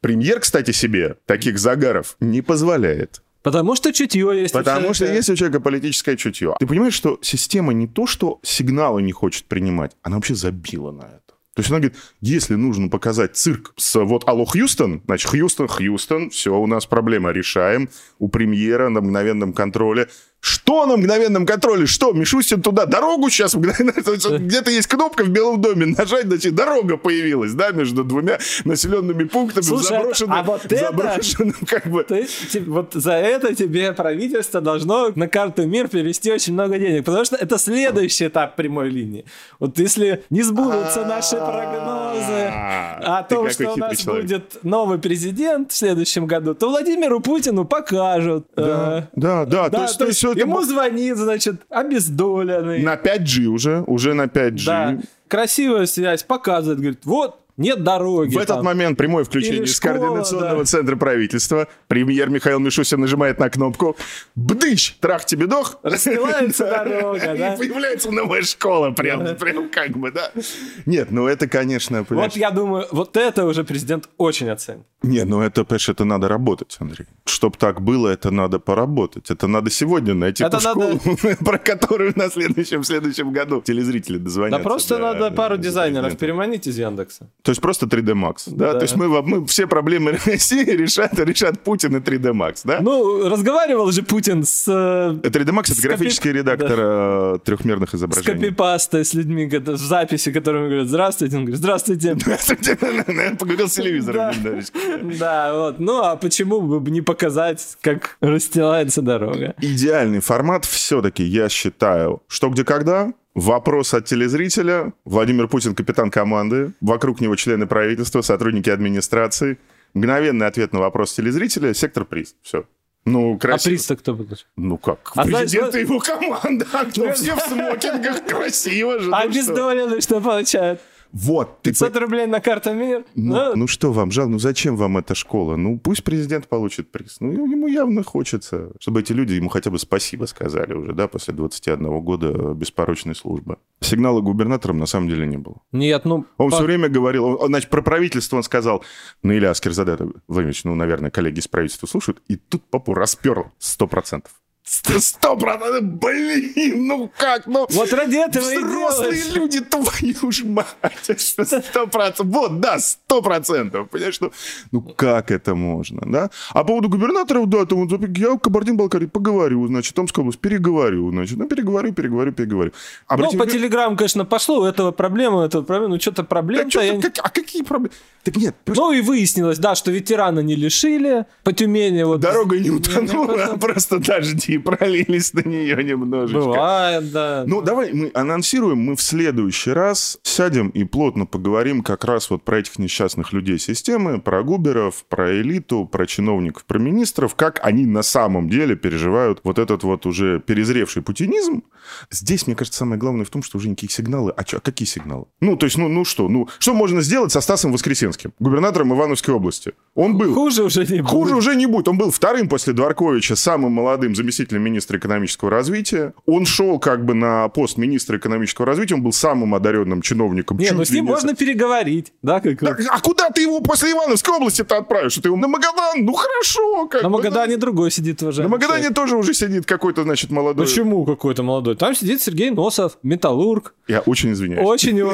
A: Премьер, кстати, себе таких загаров не позволяет.
B: Потому что чутье есть.
A: Потому что есть у человека политическое чутье. Ты понимаешь, что система не то, что сигналы не хочет принимать, она вообще забила на это. То есть она говорит, если нужно показать цирк с вот Алло Хьюстон, значит, Хьюстон, Хьюстон, все, у нас проблема, решаем. У премьера на мгновенном контроле Что на мгновенном контроле? Что, Мишустин туда дорогу сейчас? <laughs> Где-то есть кнопка в Белом доме, нажать, значит, дорога появилась, да, между двумя населенными пунктами
B: Слушай,
A: заброшенным,
B: а вот
A: заброшенным
B: это, <laughs>
A: как бы.
B: То есть, вот за это тебе правительство должно на карту мир перевести очень много денег, потому что это следующий этап прямой линии. Вот если не сбудутся наши прогнозы о том, что у нас будет новый президент в следующем году, то Владимиру Путину покажут.
A: Да, да, да. То есть
B: Ему звонит, значит, обездоленный.
A: На 5G уже, уже на 5G. Да.
B: Красивая связь, показывает, говорит, вот, нет дороги.
A: В там. этот момент прямое включение из координационного да. центра правительства. Премьер Михаил Мишустин нажимает на кнопку. Бдыщ! Трах тебе дох!
B: Расстилается <laughs> дорога, да?
A: И появляется новая школа, прям, прям как бы, да? Нет, ну это, конечно...
B: Вот я думаю, вот это уже президент очень оценит.
A: Не, ну это, понимаешь, это надо работать, Андрей. Чтоб так было, это надо поработать. Это надо сегодня найти это ту надо... школу, <laughs> про которую на следующем, следующем году телезрители дозвонятся.
B: Да просто надо пару дизайнеров переманить из Яндекса.
A: То есть просто 3D Max, да? да. То есть мы, мы все проблемы <laughs> России решат, решат Путин и 3D Max, да?
B: Ну, разговаривал же Путин с...
A: 3D э, Max — это графический копи... редактор да. Э, трехмерных изображений.
B: С копипастой, с людьми, в записи, которыми говорят «Здравствуйте», он говорит «Здравствуйте». <laughs>
A: Здравствуйте, <laughs> поговорил с телевизором
B: Да, вот. Ну, а почему бы не показать, как расстилается дорога?
A: Идеальный формат все-таки, я считаю, что где когда, Вопрос от телезрителя. Владимир Путин капитан команды. Вокруг него члены правительства, сотрудники администрации. Мгновенный ответ на вопрос телезрителя. Сектор приз. Все. Ну,
B: а красиво. А приз-то кто будет?
A: Ну как? А Президент и его команда. Ну, все в смокингах. <laughs> Красиво же.
B: А ну обездоленные что получают?
A: Вот.
B: 500 ты... рублей на карту мир?
A: Ну, ну, ну что вам, жал, ну зачем вам эта школа? Ну пусть президент получит приз. Ну ему явно хочется, чтобы эти люди ему хотя бы спасибо сказали уже, да, после 21 года беспорочной службы. Сигнала губернатором на самом деле не было.
B: Нет, ну...
A: Он по... все время говорил, он, значит, про правительство он сказал, ну или Аскерзаде, Владимирович, ну, наверное, коллеги из правительства слушают, и тут папу распер сто процентов. Сто процентов, блин, ну как, ну...
B: Вот ради этого
A: Взрослые
B: и
A: люди, твою ж мать, <laughs> сто процентов, вот, да, сто процентов, понимаешь, ну, ну как это можно, да? А по поводу губернаторов, да, там, я в Кабардино-Балкарии поговорю, значит, Томская область, переговорю, значит, ну, переговорю, переговорю, переговорю.
B: Обратим... Ну, по телеграмму, конечно, пошло, у этого проблема, у этого проблема, ну, что-то проблем
A: да, я... как, а какие проблемы?
B: Так нет. Просто... Ну, и выяснилось, да, что ветерана не лишили, по Тюмени вот...
A: Дорога не утонула, <laughs> просто дожди пролились на нее немножечко.
B: Бывает, да.
A: Ну, давай мы анонсируем, мы в следующий раз сядем и плотно поговорим как раз вот про этих несчастных людей системы, про губеров, про элиту, про чиновников, про министров, как они на самом деле переживают вот этот вот уже перезревший путинизм. Здесь, мне кажется, самое главное в том, что уже никаких сигналы. А, чё, а какие сигналы? Ну, то есть, ну, ну что? Ну, что можно сделать со Стасом Воскресенским, губернатором Ивановской области? Он был...
B: Хуже уже не будет.
A: Хуже уже не будет. Он был вторым после Дворковича, самым молодым заместителем министра экономического развития. Он шел как бы на пост министра экономического развития, он был самым одаренным чиновником.
B: Не, ну с ним можно переговорить, да? Как...
A: да а куда ты его после Ивановской области-то отправишь? Ты его на Магадан? Ну хорошо.
B: Как на Магадане да. другой сидит уже.
A: На Магадане человек. тоже уже сидит какой-то, значит, молодой.
B: Почему какой-то молодой? Там сидит Сергей Носов, металлург.
A: Я очень извиняюсь.
B: Очень его...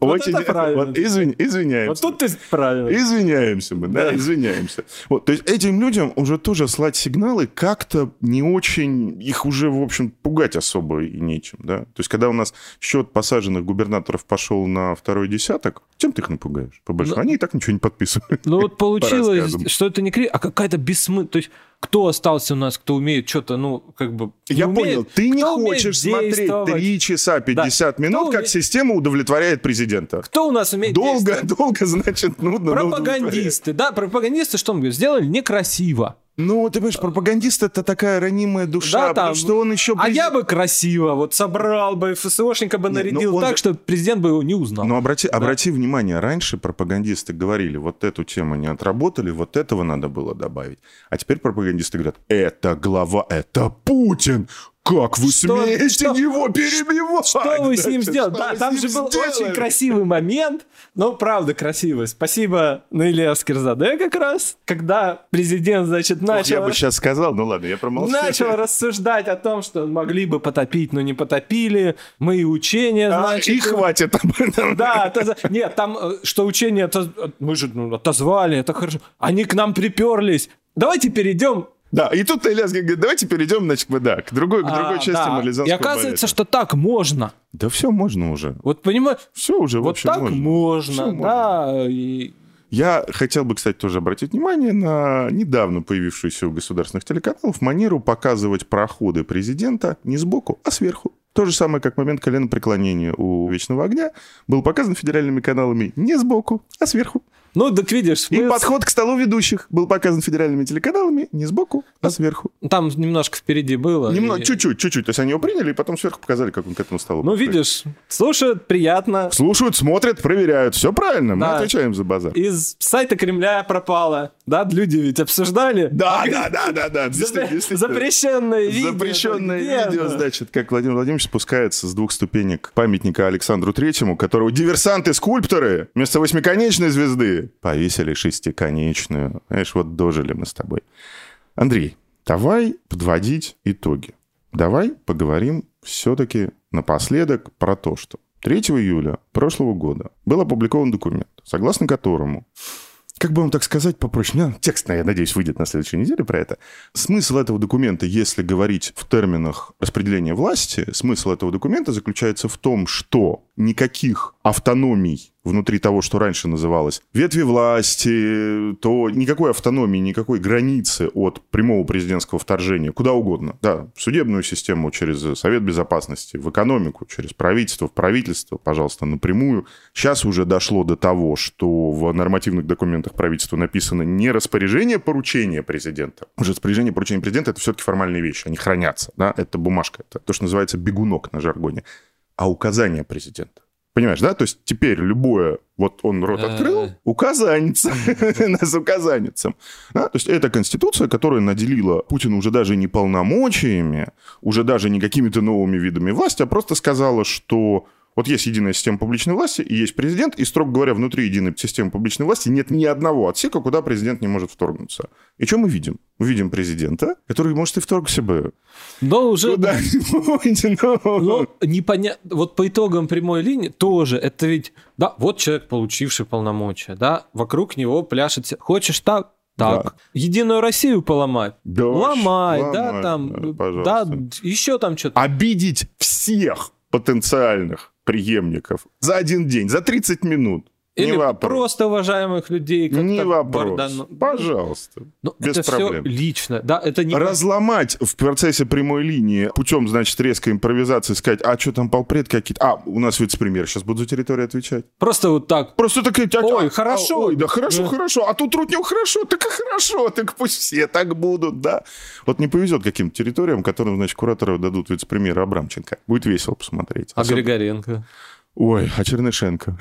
A: Очень правильно. Извиняемся.
B: Вот тут ты правильно.
A: Извиняемся мы, да, извиняемся. Вот, то есть этим людям уже тоже слать сигналы как-то не очень, их уже, в общем, пугать особо и нечем, да. То есть, когда у нас счет посаженных губернаторов пошел на второй десяток, чем ты их напугаешь? По большому, ну, они и так ничего не подписывают.
B: Ну вот <laughs> получилось, что это не кри, а какая-то бессмысленная, то есть кто остался у нас, кто умеет что-то, ну, как бы...
A: Я умеет, понял, ты не хочешь смотреть 3 часа 50 да. минут, кто как уме... система удовлетворяет президента.
B: Кто у нас умеет
A: Долго, долго, значит, нудно.
B: Пропагандисты, да, пропагандисты что мы говорим? Сделали некрасиво.
A: Ну, ты понимаешь, пропагандист это такая ранимая душа, да, там, что он еще...
B: А я бы красиво вот собрал бы, ФСОшника бы нарядил Нет, так, же... что президент бы его не узнал.
A: Ну, обрати, да. обрати внимание, раньше пропагандисты говорили, вот эту тему не отработали, вот этого надо было добавить. А теперь пропагандисты говорят, это глава, это Путин, как вы что, смеете что, его перебивать?
B: Что вы с ним сделали? Да, там же был сделали? очень красивый момент. Ну, правда, красивый. Спасибо Наиле Аскерзаде как раз, когда президент, значит, начал... Ох,
A: я бы сейчас сказал, ну ладно, я промолчу.
B: Начал рассуждать о том, что могли бы потопить, но не потопили. Мои учения, а, значит...
A: И хватит об этом.
B: Да, нет, там, э, что учения, мы же ну, отозвали, это хорошо. Они к нам приперлись. Давайте перейдем
A: Да, и тут Ильясгин говорит, давайте перейдем, значит, да, к другой, к другой а, части да. Марлезанского
B: И оказывается, балета. что так можно.
A: Да все можно уже.
B: Вот понимаешь?
A: Все уже,
B: вот так можно, можно да. Можно. И...
A: Я хотел бы, кстати, тоже обратить внимание на недавно появившуюся у государственных телеканалов манеру показывать проходы президента не сбоку, а сверху. То же самое, как момент коленопреклонения у «Вечного огня» был показан федеральными каналами не сбоку, а сверху.
B: Ну, так видишь.
A: И мы... подход к столу ведущих был показан федеральными телеканалами не сбоку, а сверху.
B: Там немножко впереди было.
A: Немного, и... чуть-чуть, чуть-чуть. То есть они его приняли, и потом сверху показали, как он к этому столу.
B: Ну, подходит. видишь, слушают, приятно.
A: Слушают, смотрят, проверяют. Все правильно, да. мы отвечаем за базар.
B: Из сайта Кремля пропало. Да, люди ведь обсуждали.
A: Да, да, да, да, да.
B: Запрещенное видео.
A: Запрещенное видео, значит, как Владимир Владимирович спускается с двух ступенек памятника Александру Третьему, которого диверсанты-скульпторы вместо восьмиконечной звезды повесили шестиконечную. Знаешь, вот дожили мы с тобой. Андрей, давай подводить итоги. Давай поговорим все-таки напоследок про то, что 3 июля прошлого года был опубликован документ, согласно которому как бы вам так сказать попроще, ну, текст, я надеюсь, выйдет на следующей неделе про это. Смысл этого документа, если говорить в терминах распределения власти, смысл этого документа заключается в том, что никаких автономий внутри того, что раньше называлось ветви власти, то никакой автономии, никакой границы от прямого президентского вторжения куда угодно. Да, в судебную систему через Совет Безопасности, в экономику, через правительство, в правительство, пожалуйста, напрямую. Сейчас уже дошло до того, что в нормативных документах правительства написано не распоряжение поручения президента. Уже распоряжение поручения президента — это все-таки формальные вещи, они хранятся. Да? Это бумажка, это то, что называется бегунок на жаргоне. А указание президента Понимаешь, да? То есть теперь любое, вот он рот открыл, указанится, <laughs> нас указанницем. Да? То есть это конституция, которая наделила Путина уже даже не полномочиями, уже даже не какими-то новыми видами власти, а просто сказала, что вот есть единая система публичной власти, и есть президент, и, строго говоря, внутри единой системы публичной власти нет ни одного отсека, куда президент не может вторгнуться. И что мы видим? Мы видим президента, который, может, и вторгся бы.
B: Но уже... Куда-нибудь, но... но непонятно... Вот по итогам прямой линии тоже, это ведь... Да, вот человек, получивший полномочия, да, вокруг него пляшет... Хочешь так, так. Да. Единую Россию поломать. Да, ломай, ломай, да, там, да, да, еще там что-то.
A: Обидеть всех потенциальных преемников за один день, за 30 минут.
B: Или не вопрос. просто уважаемых людей.
A: Не вопрос. Бардан... Пожалуйста.
B: Но ну, без это проблем. все лично. Да, это не...
A: Разломать в процессе прямой линии путем, значит, резкой импровизации, сказать, а что там полпред какие-то? А, у нас вице-премьер сейчас будет за территорию отвечать.
B: Просто вот так.
A: Просто так... А,
B: ой, а, хорошо.
A: ой, да хорошо, да. хорошо. А тут Рутнев хорошо, так и хорошо. Так пусть все так будут, да. Вот не повезет каким-то территориям, которым, значит, кураторы дадут вице-премьера Абрамченко. Будет весело посмотреть.
B: А Особенно... Григоренко?
A: Ой, а Чернышенко.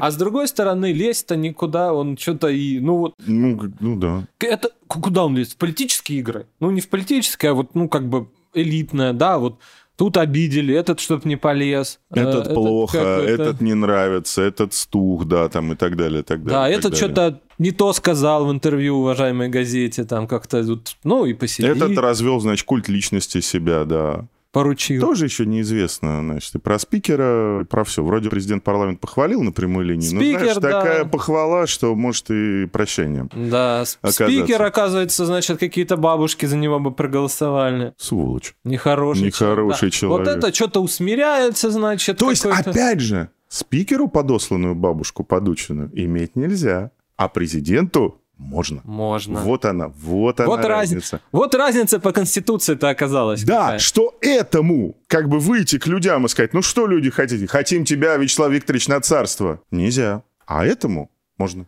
B: А с другой стороны, лезть-то никуда, он что-то и, ну вот...
A: Ну, ну да.
B: Это, куда он лезет? В политические игры? Ну, не в политические, а вот, ну, как бы элитное, да, вот Тут обидели, этот что-то не полез.
A: Этот э, плохо, этот, этот не нравится, этот стух, да, там и так далее, и так далее.
B: Да, этот что-то не то сказал в интервью уважаемой газете, там как-то, ну и посиди.
A: Этот развел, значит, культ личности себя, да
B: поручил.
A: Тоже еще неизвестно, значит, и про спикера, и про все. Вроде президент парламент похвалил на прямой линии, Спикер, но, знаешь, да. такая похвала, что может и прощение
B: Да, оказаться. спикер, оказывается, значит, какие-то бабушки за него бы проголосовали.
A: Сволочь.
B: Нехороший,
A: Нехороший человек.
B: человек. Вот это что-то усмиряется, значит.
A: То есть, опять же, спикеру подосланную бабушку подученную иметь нельзя, а президенту можно.
B: Можно.
A: Вот она, вот она вот разница.
B: Вот разница по Конституции-то оказалась.
A: Да, какая. что этому как бы выйти к людям и сказать, ну что люди хотите? Хотим тебя, Вячеслав Викторович, на царство. Нельзя. А этому можно.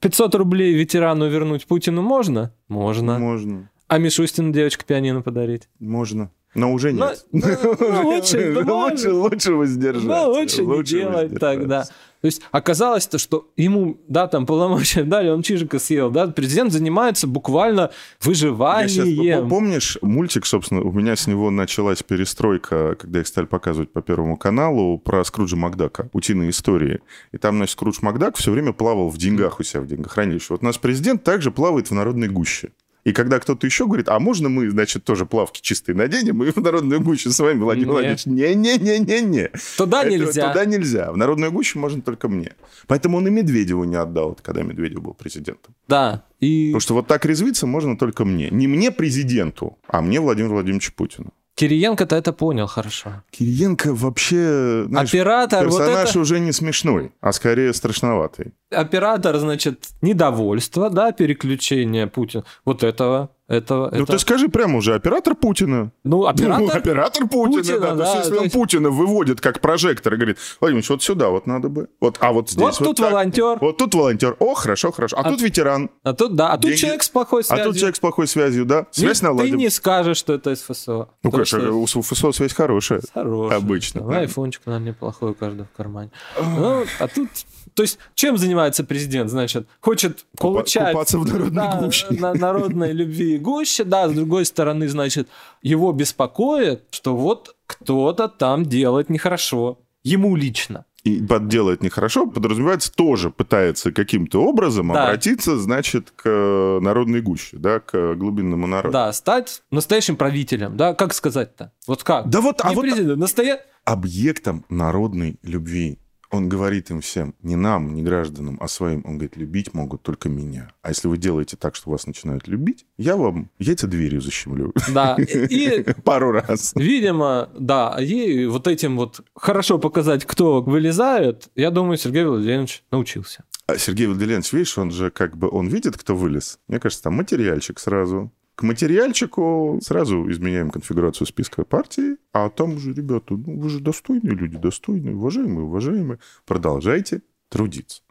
B: 500 рублей ветерану вернуть Путину можно? Можно.
A: Можно.
B: А Мишустину девочка пианино подарить?
A: Можно. Но уже нет.
B: Но, <laughs> ну, лучше,
A: лучше, лучше воздержаться. Ну,
B: лучше, лучше не делать тогда. То есть оказалось-то, что ему, да, там полномочия дали, он чижика съел, да, президент занимается буквально выживанием. Я сейчас,
A: помнишь, мультик, собственно, у меня с него началась перестройка, когда их стали показывать по Первому каналу, про Скруджа Макдака, утиные истории. И там, значит, Скрудж Макдак все время плавал в деньгах у себя в деньгохранилище. Вот наш президент также плавает в народной гуще. И когда кто-то еще говорит, а можно мы, значит, тоже плавки чистые наденем и в народную гущу с вами, Владимир
B: Не.
A: Владимирович, не-не-не-не-не.
B: Туда
A: Это-
B: нельзя.
A: Туда нельзя. В народную гущу можно только мне. Поэтому он и Медведеву не отдал, вот когда Медведев был президентом.
B: Да. И
A: Потому что вот так резвиться можно только мне. Не мне президенту, а мне Владимиру Владимировичу Путину.
B: Кириенко-то это понял хорошо.
A: Кириенко вообще, знаешь,
B: Оператор, вот
A: персонаж
B: это-
A: уже не смешной, а скорее страшноватый.
B: Оператор, значит, недовольство, да, переключение Путина. Вот этого, этого,
A: Ну
B: этого.
A: ты скажи прямо уже, оператор Путина.
B: Ну, оператор...
A: Ну, оператор Путина,
B: Путина,
A: да. То есть,
B: да,
A: если
B: то
A: он
B: есть-
A: Путина выводит как прожектор и говорит, Владимир, вот сюда вот надо бы. Вот, а вот здесь
B: Вот тут
A: так.
B: волонтер.
A: Вот тут волонтер. О, хорошо, хорошо. А,
B: А-
A: тут ветеран.
B: А тут, да, а тут
A: Деньги-
B: человек с плохой
A: А
B: связью.
A: тут человек с плохой связью, да?
B: Ты-
A: Связь
B: ты,
A: наладим.
B: не скажешь, что это из ФСО.
A: Ну,
B: Потому
A: конечно,
B: что
A: у ФСО связь хорошая.
B: Хороший.
A: Обычно, да.
B: Айфончик, наверное, неплохой у каждого в кармане. Ну, а тут... То есть, чем занимается президент? Значит, хочет получать...
A: купаться в народной
B: да,
A: гуще.
B: на- народной любви и гуще, да, с другой стороны, значит, его беспокоит, что вот кто-то там делает нехорошо. Ему лично.
A: И подделает нехорошо, подразумевается, тоже пытается каким-то образом
B: Да.
A: обратиться, значит, к народной гуще, да, к глубинному народу.
B: Да, стать настоящим правителем, да, как сказать-то? Вот как?
A: Да вот, а
B: Не
A: вот
B: президент, настоя...
A: объектом народной любви. Он говорит им всем, не нам, не гражданам, а своим. Он говорит, любить могут только меня. А если вы делаете так, что вас начинают любить, я вам яйца дверью защемлю.
B: Да, <laughs> и
A: Пару раз.
B: Видимо, да, и вот этим вот хорошо показать, кто вылезает, я думаю, Сергей Владимирович научился.
A: А Сергей Владимирович, видишь, он же как бы, он видит, кто вылез. Мне кажется, там материальчик сразу. К материальчику сразу изменяем конфигурацию списка партии, а там уже, ребята, ну вы же достойные люди, достойные, уважаемые, уважаемые. Продолжайте трудиться.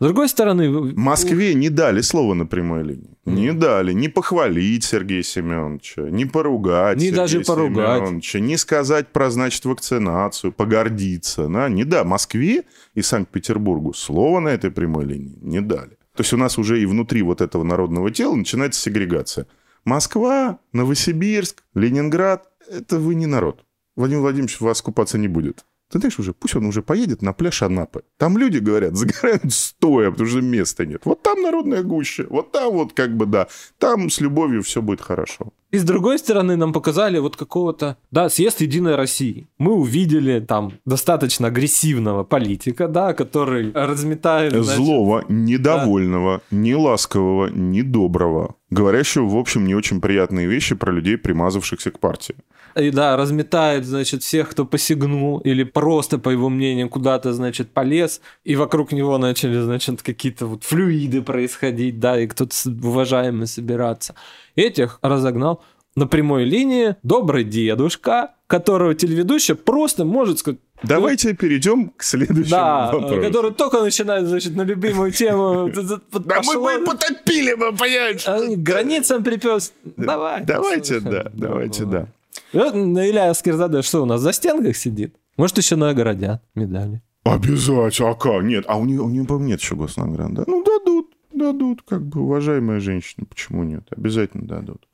B: С другой стороны,
A: Москве не дали слова на прямой линии. Не дали. Не похвалить Сергея Семеновича, не поругать
B: Не
A: Сергея
B: даже поругать.
A: Семеновича, не сказать про, значит, вакцинацию, погордиться. Да? Не да. Москве и Санкт-Петербургу слова на этой прямой линии не дали. То есть у нас уже и внутри вот этого народного тела начинается сегрегация. Москва, Новосибирск, Ленинград – это вы не народ. Владимир Владимирович вас купаться не будет. Ты знаешь уже, пусть он уже поедет на пляж Анапы. Там люди, говорят, загорают стоя, потому что места нет. Вот там народная гуща, вот там вот как бы, да, там с любовью все будет хорошо.
B: И с другой стороны нам показали вот какого-то, да, съезд Единой России. Мы увидели там достаточно агрессивного политика, да, который разметает... значит,
A: Злого, недовольного, неласкового, недоброго, говорящего, в общем, не очень приятные вещи про людей, примазавшихся к партии.
B: И да, разметает, значит, всех, кто посягнул или просто, по его мнению, куда-то, значит, полез, и вокруг него начали, значит, какие-то вот флюиды происходить, да, и кто-то уважаемый собираться. Этих разогнал на прямой линии добрый дедушка, которого телеведущая просто может сказать,
A: Давайте перейдем к следующему
B: да,
A: вопросу.
B: который только начинает, значит, на любимую тему. <laughs>
A: Да мы бы потопили бы, понимаешь?
B: а, границам припес. Давай.
A: Давайте, да, давайте, да.
B: Вот Илья Скирзаде что у нас, за стенках сидит? Может, еще наградят медали.
A: Обязательно. А как? Нет, а у нее, у нее по-моему, нет еще госнаграды. да? Ну, дадут, дадут, как бы, уважаемая женщина. Почему нет? Обязательно дадут.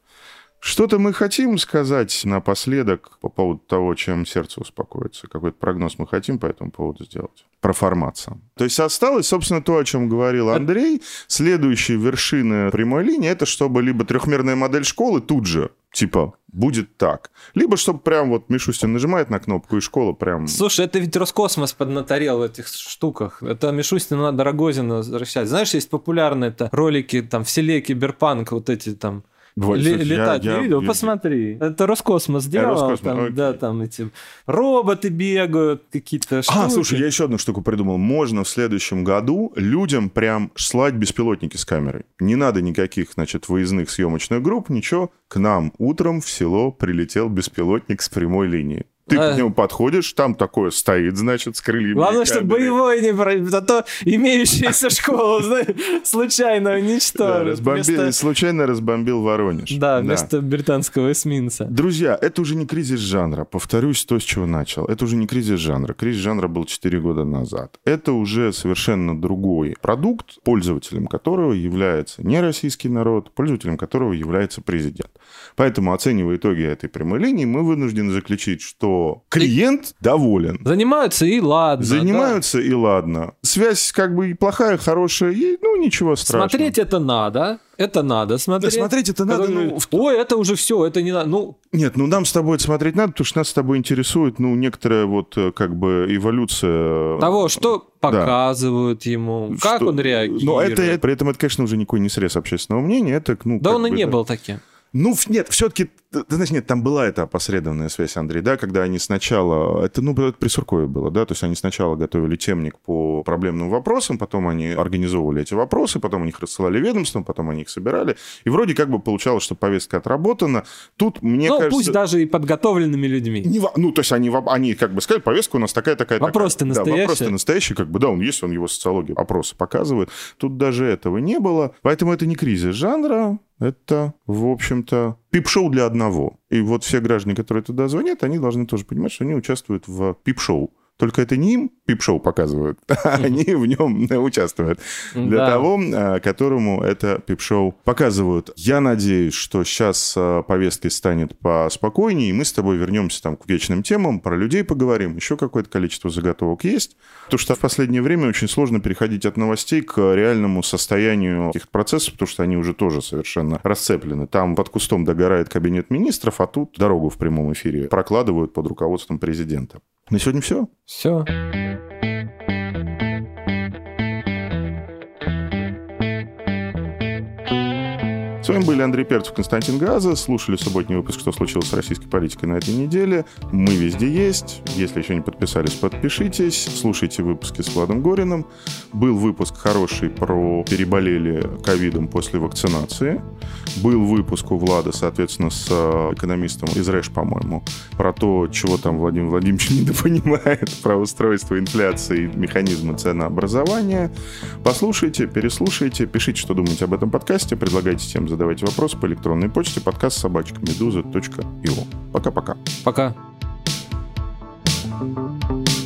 A: Что-то мы хотим сказать напоследок по поводу того, чем сердце успокоится. Какой-то прогноз мы хотим по этому поводу сделать. Про формацию. То есть осталось, собственно, то, о чем говорил Андрей. Следующая вершина прямой линии, это чтобы либо трехмерная модель школы тут же, типа, будет так. Либо чтобы прям вот Мишустин нажимает на кнопку, и школа прям...
B: Слушай, это ведь Роскосмос поднаторел в этих штуках. Это Мишустина надо Рогозина возвращать. Знаешь, есть популярные это ролики там в селе Киберпанк, вот эти там
A: Бывает, я-
B: летать.
A: я-
B: не видел?
A: я-
B: Посмотри. Это Роскосмос сделал.
A: Роскосмос,
B: там, да, там эти роботы бегают, какие-то штуки.
A: А, слушай, я еще одну штуку придумал. Можно в следующем году людям прям слать беспилотники с камерой. Не надо никаких, значит, выездных съемочных групп, ничего. К нам утром в село прилетел беспилотник с прямой линии. Ты
B: А.
A: к нему подходишь, там такое стоит, значит, с крыльями.
B: Главное, чтобы боевой не про... А то имеющаяся школа, случайно
A: Да,
B: уничтожит.
A: разбомби-
B: вместо-
A: Случайно разбомбил Воронеж.
B: Да, вместо британского эсминца.
A: Друзья, это уже не кризис жанра. Повторюсь то, с чего начал. Это уже не кризис жанра. Кризис жанра был 4 года назад. Это уже совершенно другой продукт, пользователем которого является не российский народ, пользователем которого является президент. Поэтому, оценивая итоги этой прямой линии, мы вынуждены заключить, что что клиент доволен.
B: Занимаются и ладно.
A: Занимаются да. и ладно. Связь как бы плохая, хорошая, и, ну ничего страшного.
B: Смотреть это надо, это надо смотреть.
A: Да, смотреть это надо. Ну,
B: Ой, это уже все, это не надо. Ну,
A: нет, ну нам с тобой это смотреть надо, потому что нас с тобой интересует, ну, некоторая вот э, как бы эволюция...
B: Того, что показывают да. ему, как что... он реагирует.
A: Но это, при этом это, конечно, уже никакой не срез общественного мнения, это, ну...
B: Да он и не был таким.
A: Ну, нет, все-таки, знаешь, нет, там была эта опосредованная связь, Андрей, да, когда они сначала, это, ну, это при Суркове было, да, то есть они сначала готовили темник по проблемным вопросам, потом они организовывали эти вопросы, потом они их рассылали ведомствам, потом они их собирали, и вроде как бы получалось, что повестка отработана. Тут, мне ну, кажется...
B: пусть даже и подготовленными людьми.
A: Не, ну, то есть они, они как бы сказали, повестка у нас такая-такая.
B: Вопрос-то настоящий. Да,
A: вопрос-то настоящий, как бы, да, он есть, он его социология опросы показывает. Тут даже этого не было, поэтому это не кризис жанра, это, в общем-то, пип-шоу для одного. И вот все граждане, которые туда звонят, они должны тоже понимать, что они участвуют в пип-шоу. Только это не им пип-шоу показывают, <laughs> а они в нем участвуют. Для да. того, а, которому это пип-шоу показывают. Я надеюсь, что сейчас а, повесткой станет поспокойнее, и мы с тобой вернемся там к вечным темам, про людей поговорим, еще какое-то количество заготовок есть. Потому что в последнее время очень сложно переходить от новостей к реальному состоянию этих процессов, потому что они уже тоже совершенно расцеплены. Там под кустом догорает кабинет министров, а тут дорогу в прямом эфире прокладывают под руководством президента. На сегодня все.
B: Все.
A: С вами были Андрей Перцев, Константин Газа. Слушали субботний выпуск «Что случилось с российской политикой на этой неделе». Мы везде есть. Если еще не подписались, подпишитесь. Слушайте выпуски с Владом Гориным. Был выпуск хороший про переболели ковидом после вакцинации. Был выпуск у Влада, соответственно, с э, экономистом из РЭШ, по-моему, про то, чего там Владимир Владимирович <laughs> недопонимает, про устройство инфляции, механизмы ценообразования. Послушайте, переслушайте, пишите, что думаете об этом подкасте, предлагайте тем задавайте вопросы по электронной почте подкаст собачка медуза.io. Пока-пока.
B: Пока. -пока. Пока.